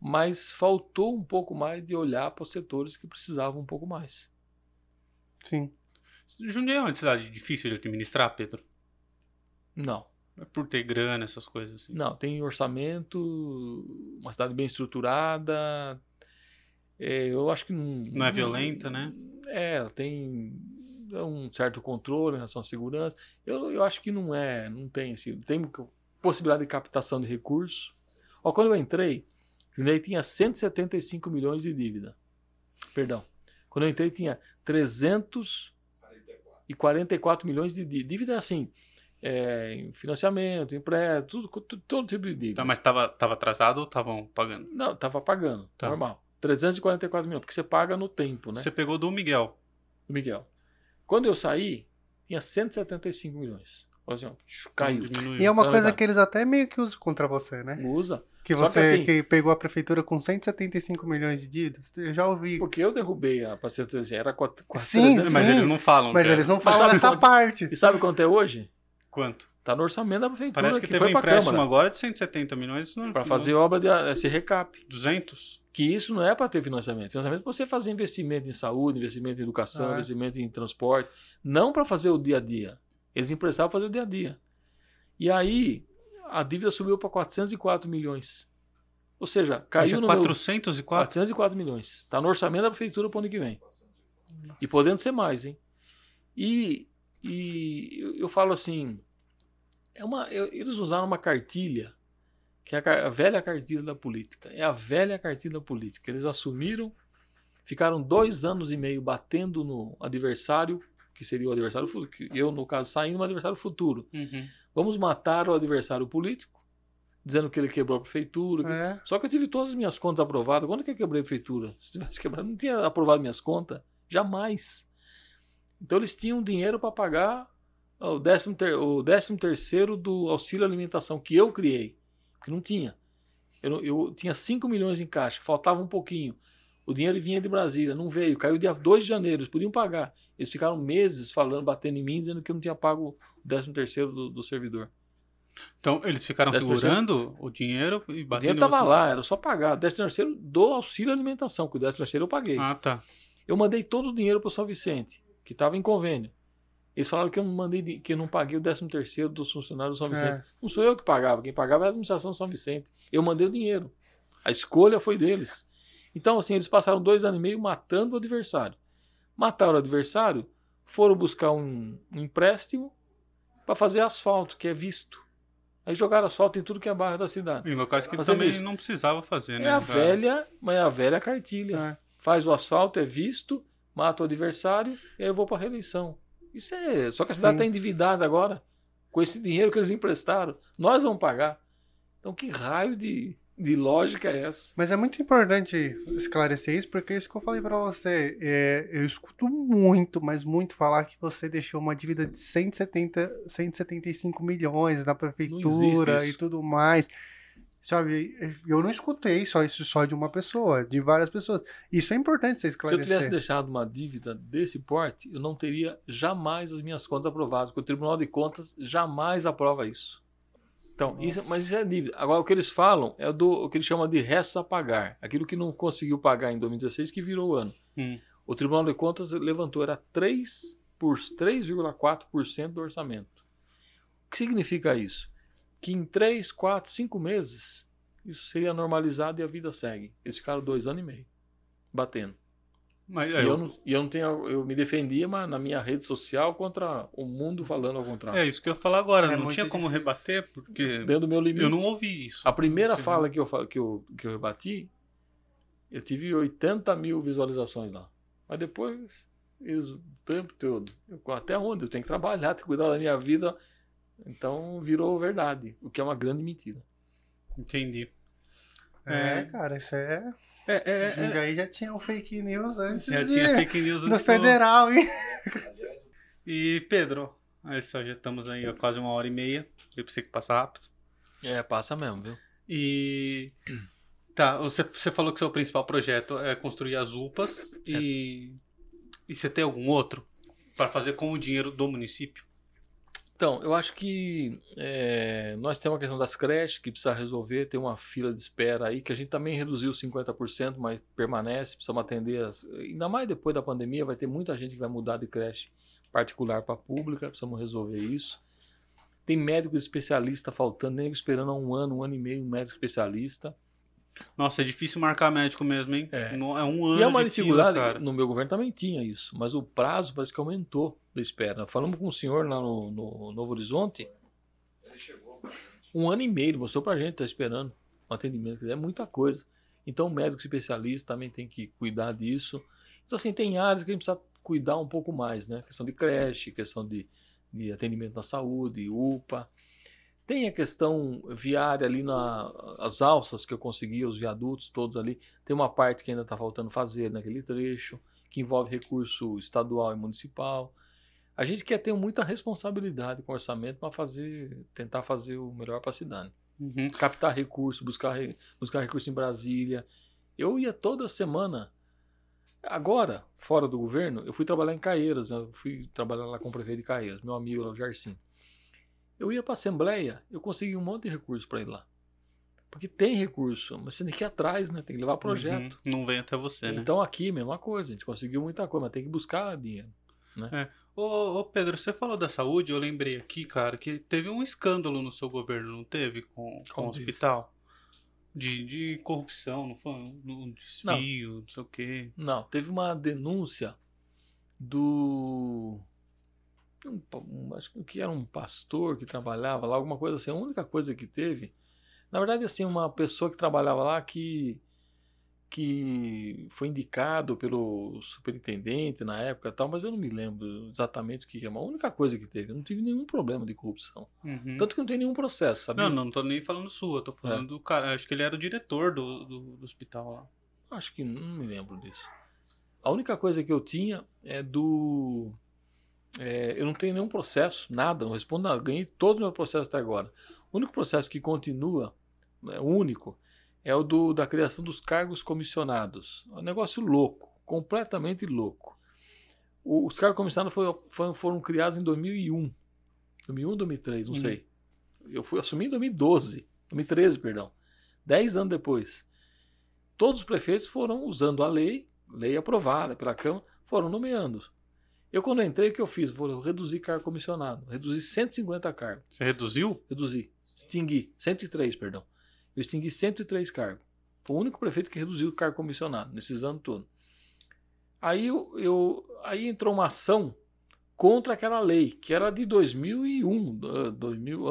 Mas faltou um pouco mais de olhar para os setores que precisavam um pouco mais. Sim. Jundiaí é uma cidade difícil de administrar, Pedro? Não. É por ter grana, essas coisas assim. Não, tem orçamento, uma cidade bem estruturada. É, eu acho que não. Não é violenta, não, né? É, tem um certo controle em relação à segurança. Eu, eu acho que não é, não tem assim, tem possibilidade de captação de recursos. Ó, quando eu entrei, Jundiaí tinha 175 milhões de dívida. Perdão. Quando eu entrei tinha 344 milhões de dívida assim, é, financiamento, empréstimo, tudo, tudo, todo tipo de dívida. Tá, mas estava tava atrasado ou estavam pagando? Não, estava pagando, tá. normal. 344 milhões, porque você paga no tempo, né? Você pegou do Miguel. Do Miguel. Quando eu saí, tinha 175 milhões. Assim, caiu. E é uma coisa que eles até meio que usam contra você, né? Usa. Que você que, assim, que, pegou a prefeitura com 175 milhões de dívidas. Eu já ouvi. Porque eu derrubei a paciência, era 4, sim, sim, mas eles não falam. Mas eles não falam essa quanto, parte. E sabe quanto é hoje? Quanto? Tá no orçamento da prefeitura. Parece que, que teve um empréstimo Câmara. agora de 170 milhões. Para fazer obra de esse recap. 200? Que isso não é para ter financiamento. Financiamento é para você fazer investimento em saúde, investimento em educação, ah, é. investimento em transporte. Não para fazer o dia a dia. Eles emprestavam para fazer o dia a dia. E aí, a dívida subiu para 404 milhões. Ou seja, caiu no 404? Meu... 404 milhões. Está no orçamento da prefeitura para o ano que vem. Nossa. E podendo ser mais, hein? E e eu, eu falo assim, é uma, eu, eles usaram uma cartilha, que é a, velha cartilha da política. É a velha cartilha da política. Eles assumiram, ficaram dois anos e meio batendo no adversário, que seria o adversário futuro, eu, no caso, saindo no adversário futuro. Uhum. Vamos matar o adversário político, dizendo que ele quebrou a prefeitura. É. Só que eu tive todas as minhas contas aprovadas. Quando que eu quebrei a prefeitura? Se tivesse quebrado, não tinha aprovado minhas contas. Jamais. Então eles tinham dinheiro para pagar o décimo, ter, o décimo terceiro do auxílio alimentação que eu criei, que não tinha. Eu, eu tinha 5 milhões em caixa, faltava um pouquinho. O dinheiro vinha de Brasília, não veio, caiu dia 2 de janeiro, eles podiam pagar. Eles ficaram meses falando, batendo em mim, dizendo que eu não tinha pago o décimo terceiro do, do servidor. Então, eles ficaram segurando o dinheiro e batendo... O dinheiro estava lá, era só pagar. O décimo terceiro do auxílio alimentação, que o décimo terceiro eu paguei. Ah, tá. Eu mandei todo o dinheiro para o São Vicente que estava em convênio. Eles falaram que eu não mandei, que eu não paguei o 13 terceiro dos funcionários do São Vicente. É. Não sou eu que pagava, quem pagava era a administração do São Vicente. Eu mandei o dinheiro. A escolha foi deles. Então, assim, eles passaram dois anos e meio matando o adversário. Mataram o adversário, foram buscar um, um empréstimo para fazer asfalto, que é visto. Aí jogaram asfalto em tudo que é bairro da cidade. Em locais que também visto. não precisava fazer, né? É a velha, mas é a velha cartilha. É. Faz o asfalto, é visto, mata o adversário e aí eu vou para a reeleição. Isso é. Só que a cidade está endividada agora com esse dinheiro que eles emprestaram. Nós vamos pagar. Então, que raio de, de lógica é essa? Mas é muito importante esclarecer isso, porque é isso que eu falei para você. É, eu escuto muito, mas muito falar que você deixou uma dívida de 170, 175 milhões na prefeitura e tudo mais. Sabe, eu não escutei só isso só de uma pessoa, de várias pessoas. Isso é importante você esclarecer. Se eu tivesse deixado uma dívida desse porte, eu não teria jamais as minhas contas aprovadas, porque o Tribunal de Contas jamais aprova isso. Então, isso, mas isso é dívida. Agora, o que eles falam é do o que eles chamam de restos a pagar. Aquilo que não conseguiu pagar em 2016, que virou o ano. Hum. O Tribunal de Contas levantou, era 3,4% do orçamento. O que significa isso? Que em 3, 4, 5 meses isso seria normalizado e a vida segue. Eles ficaram dois anos e meio batendo. Mas, é, e, eu, eu, não, e eu não tenho, eu me defendia mas na minha rede social contra o mundo falando ao contrário. É isso que eu ia falar agora. É não tinha como rebater porque dentro do meu limite. Eu não ouvi isso. A primeira fala que eu, que, eu, que eu rebati, eu tive 80 mil visualizações lá. Mas depois, eles o tempo todo, eu, até onde? Eu tenho que trabalhar, tenho que cuidar da minha vida. Então virou verdade, o que é uma grande mentira. Entendi. É, é cara, isso é. É, é, é. aí já tinha o fake news antes. Já de... tinha fake news antes. No federal, hein? E Pedro, aí só já estamos aí há quase uma hora e meia. Eu pensei que passa rápido. É, passa mesmo, viu? E. Tá, você, você falou que seu principal projeto é construir as UPAs. É. E. E você tem algum outro para fazer com o dinheiro do município? Então, eu acho que é, nós temos a questão das creches que precisa resolver, tem uma fila de espera aí, que a gente também reduziu 50%, mas permanece, precisamos atender, as, ainda mais depois da pandemia, vai ter muita gente que vai mudar de creche particular para pública, precisamos resolver isso. Tem médico especialista faltando, nem esperando há um ano, um ano e meio, um médico especialista. Nossa, é difícil marcar médico mesmo, hein? É, é um ano. E é uma dificuldade, fila, no meu governo também tinha isso, mas o prazo parece que aumentou da espera. Falamos com um senhor lá no, no Novo Horizonte. Ele chegou Um ano e meio, mostrou pra gente, tá esperando um atendimento. É muita coisa. Então o médico especialista também tem que cuidar disso. Então, assim, tem áreas que a gente precisa cuidar um pouco mais, né? Questão de creche, questão de, de atendimento na saúde, UPA. Tem a questão viária ali nas alças que eu consegui, os viadutos todos ali. Tem uma parte que ainda está faltando fazer naquele trecho, que envolve recurso estadual e municipal. A gente quer ter muita responsabilidade com o orçamento para fazer, tentar fazer o melhor para a cidade. Uhum. Captar recurso, buscar, buscar recurso em Brasília. Eu ia toda semana Agora, fora do governo, eu fui trabalhar em Caeiras, eu fui trabalhar lá com o prefeito de Caeiras, meu amigo lá, o Jarsim. Eu ia para a Assembleia, eu consegui um monte de recurso para ir lá. Porque tem recurso, mas você tem que ir atrás, né? Tem que levar projeto. Uhum, não vem até você, né? Então aqui, mesma coisa, a gente conseguiu muita coisa, mas tem que buscar dinheiro. Né? É. Ô, ô, Pedro, você falou da saúde, eu lembrei aqui, cara, que teve um escândalo no seu governo, não teve? Com, com o hospital? De, de corrupção, não foi? Um desvio, não. não sei o quê. Não, teve uma denúncia do. Um, um, acho que era um pastor que trabalhava lá, alguma coisa assim. A única coisa que teve. Na verdade, assim, uma pessoa que trabalhava lá que que foi indicado pelo superintendente na época tal, mas eu não me lembro exatamente o que é. A única coisa que teve, eu não tive nenhum problema de corrupção. Uhum. Tanto que não tem nenhum processo, sabe? Não, não, não tô nem falando sua, tô falando é. do cara. Acho que ele era o diretor do, do, do, hospital lá. Acho que não me lembro disso. A única coisa que eu tinha é do. É, eu não tenho nenhum processo, nada, não respondo nada. Ganhei todo o meu processo até agora. O único processo que continua, é, único, é o do, da criação dos cargos comissionados. É um negócio louco, completamente louco. O, os cargos comissionados foi, foi, foram criados em 2001. 2001 2003, não uhum. sei. Eu fui assumir em 2012, 2013, perdão. Dez anos depois. Todos os prefeitos foram usando a lei, lei aprovada pela Câmara, foram nomeando. Eu, quando entrei, o que eu fiz? Vou reduzir cargo comissionado. Reduzi 150 cargos. Você reduziu? Reduzi. Extingui. 103, perdão eu extingui 103 cargos. Foi o único prefeito que reduziu o cargo comissionado nesses anos todos. Aí, eu, eu, aí entrou uma ação contra aquela lei, que era de 2001, 2000,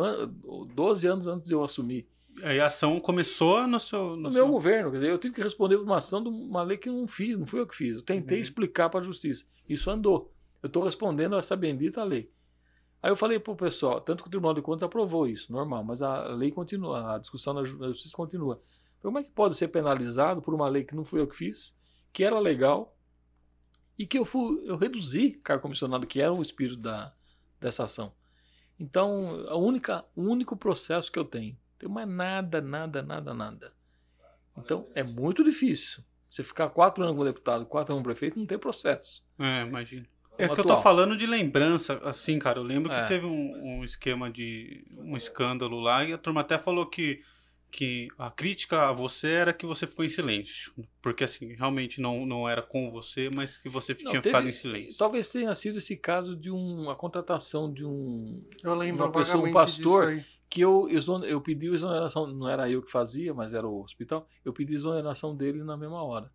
12 anos antes de eu assumir. Aí a ação começou no seu. No, no seu... meu governo. Quer dizer, eu tive que responder por uma ação de uma lei que eu não fiz, não fui eu que fiz. Eu tentei uhum. explicar para a justiça. Isso andou. Eu estou respondendo a essa bendita lei. Aí eu falei para o pessoal, tanto que o Tribunal de Contas aprovou isso, normal, mas a lei continua, a discussão na justiça continua. Como é que pode ser penalizado por uma lei que não fui eu que fiz, que era legal, e que eu, fui, eu reduzi cargo comissionado, que era o espírito da, dessa ação. Então, a única, o único processo que eu tenho, tenho mais nada, nada, nada, nada. Então, é muito difícil. Você ficar quatro anos como deputado, quatro anos como prefeito, não tem processo. É, imagino. É que eu tô falando de lembrança, assim, cara. Eu lembro é. que teve um, um, esquema de. um escândalo lá e a turma até falou que, que a crítica a você era que você ficou em silêncio. Porque, assim, realmente não, não era com você, mas que você não, tinha teve, ficado em silêncio. Talvez tenha sido esse caso de uma contratação de um. Eu lembro uma pessoa, um pastor. Que eu, eu pedi exoneração, não era eu que fazia, mas era o hospital. Eu pedi exoneração dele na mesma hora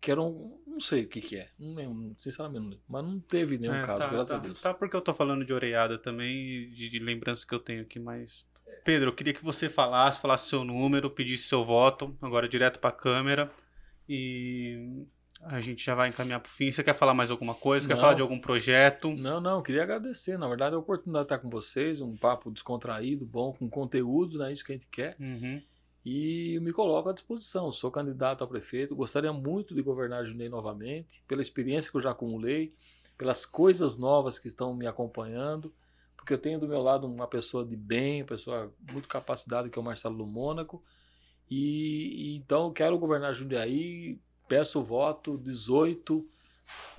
que era um. Não sei o que, que é. Não lembro, sinceramente não lembro. Mas não teve nenhum é, caso, tá, graças tá, a Deus. Tá, porque eu tô falando de oreada também, de, de lembranças que eu tenho aqui, mas. Pedro, eu queria que você falasse, falasse seu número, pedisse seu voto, agora direto pra câmera. E a gente já vai encaminhar para o fim. Você quer falar mais alguma coisa? Não. Quer falar de algum projeto? Não, não, queria agradecer. Na verdade, a oportunidade de estar com vocês, um papo descontraído, bom, com conteúdo, né? Isso que a gente quer. Uhum. E me coloco à disposição. Sou candidato a prefeito, gostaria muito de governar Jundiaí novamente, pela experiência que eu já acumulei, pelas coisas novas que estão me acompanhando, porque eu tenho do meu lado uma pessoa de bem, uma pessoa muito capacitada, que é o Marcelo do Mônaco. E, e então eu quero governar Jundiaí peço o voto 18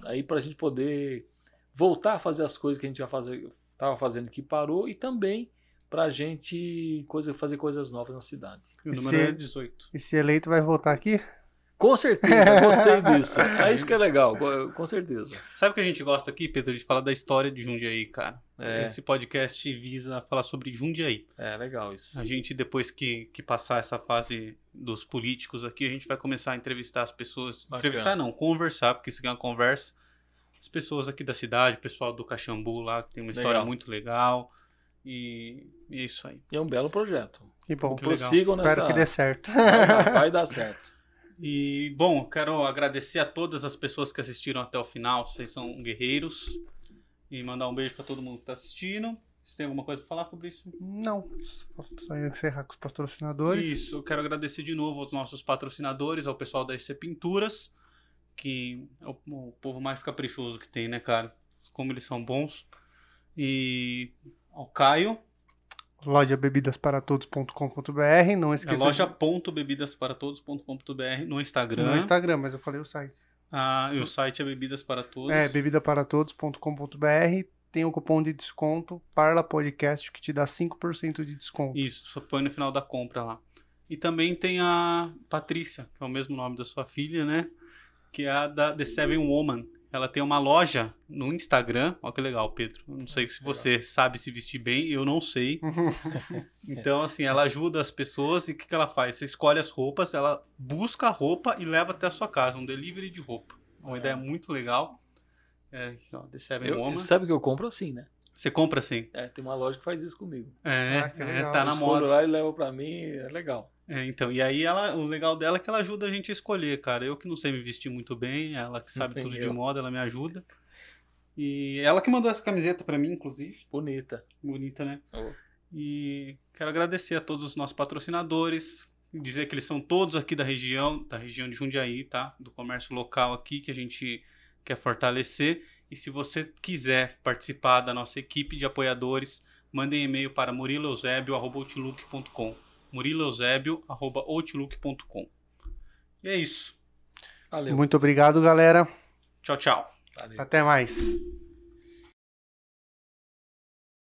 aí para a gente poder voltar a fazer as coisas que a gente já estava fazendo que parou e também para a gente coisa, fazer coisas novas na cidade. o número se, é 18. E se eleito vai voltar aqui? Com certeza, gostei disso. É isso que é legal, com certeza. Sabe o que a gente gosta aqui, Pedro, de falar da história de Jundiaí, cara? É. Esse podcast visa falar sobre Jundiaí. É, legal isso. A gente, depois que, que passar essa fase dos políticos aqui, a gente vai começar a entrevistar as pessoas. Bacana. Entrevistar não, conversar, porque isso aqui é uma conversa. As pessoas aqui da cidade, o pessoal do Caxambu lá, que tem uma história legal. muito legal. E, e, é isso aí. E é um belo projeto. Que bom. Prossigam nessa... Espero que dê certo. Vai, vai dar certo. E, bom, quero agradecer a todas as pessoas que assistiram até o final. Vocês são guerreiros. E mandar um beijo para todo mundo que está assistindo. Você tem alguma coisa para falar, Fabrício? Não. Só encerrar com os patrocinadores. Isso. Eu quero agradecer de novo aos nossos patrocinadores, ao pessoal da EC Pinturas, que é o, o povo mais caprichoso que tem, né, cara? Como eles são bons. E ao Caio, loja bebidasparatodos.com.br, não esqueça. É loja.bebidasparatodos.com.br no Instagram. No Instagram, mas eu falei o site. Ah, e o site é Bebidas para Todos. É, bebidaparatodos.com.br. Tem o cupom de desconto Parla Podcast que te dá 5% de desconto. Isso, só põe no final da compra lá. E também tem a Patrícia, que é o mesmo nome da sua filha, né? Que é a da The Seven Woman ela tem uma loja no Instagram. Olha que legal, Pedro. Não sei se você legal. sabe se vestir bem, eu não sei. então, assim, ela ajuda as pessoas e o que, que ela faz? Você escolhe as roupas, ela busca a roupa e leva até a sua casa, um delivery de roupa. Uma é. ideia muito legal. É, ó, The Seven eu, Woman. Sabe que eu compro assim, né? Você compra assim? É, tem uma loja que faz isso comigo. É, ah, é tá na moda. lá e leva pra mim, é legal. É, então, e aí ela, o legal dela é que ela ajuda a gente a escolher, cara. Eu que não sei me vestir muito bem, ela que sabe tudo de moda, ela me ajuda. E ela que mandou essa camiseta para mim, inclusive. Bonita. Bonita, né? Oh. E quero agradecer a todos os nossos patrocinadores, dizer que eles são todos aqui da região, da região de Jundiaí, tá? Do comércio local aqui que a gente quer fortalecer. E se você quiser participar da nossa equipe de apoiadores, mandem e-mail para muriloeusebio.outlook.com muriloeusebio.outlook.com. E é isso. Valeu. Muito obrigado, galera. Tchau, tchau. Valeu. Até mais.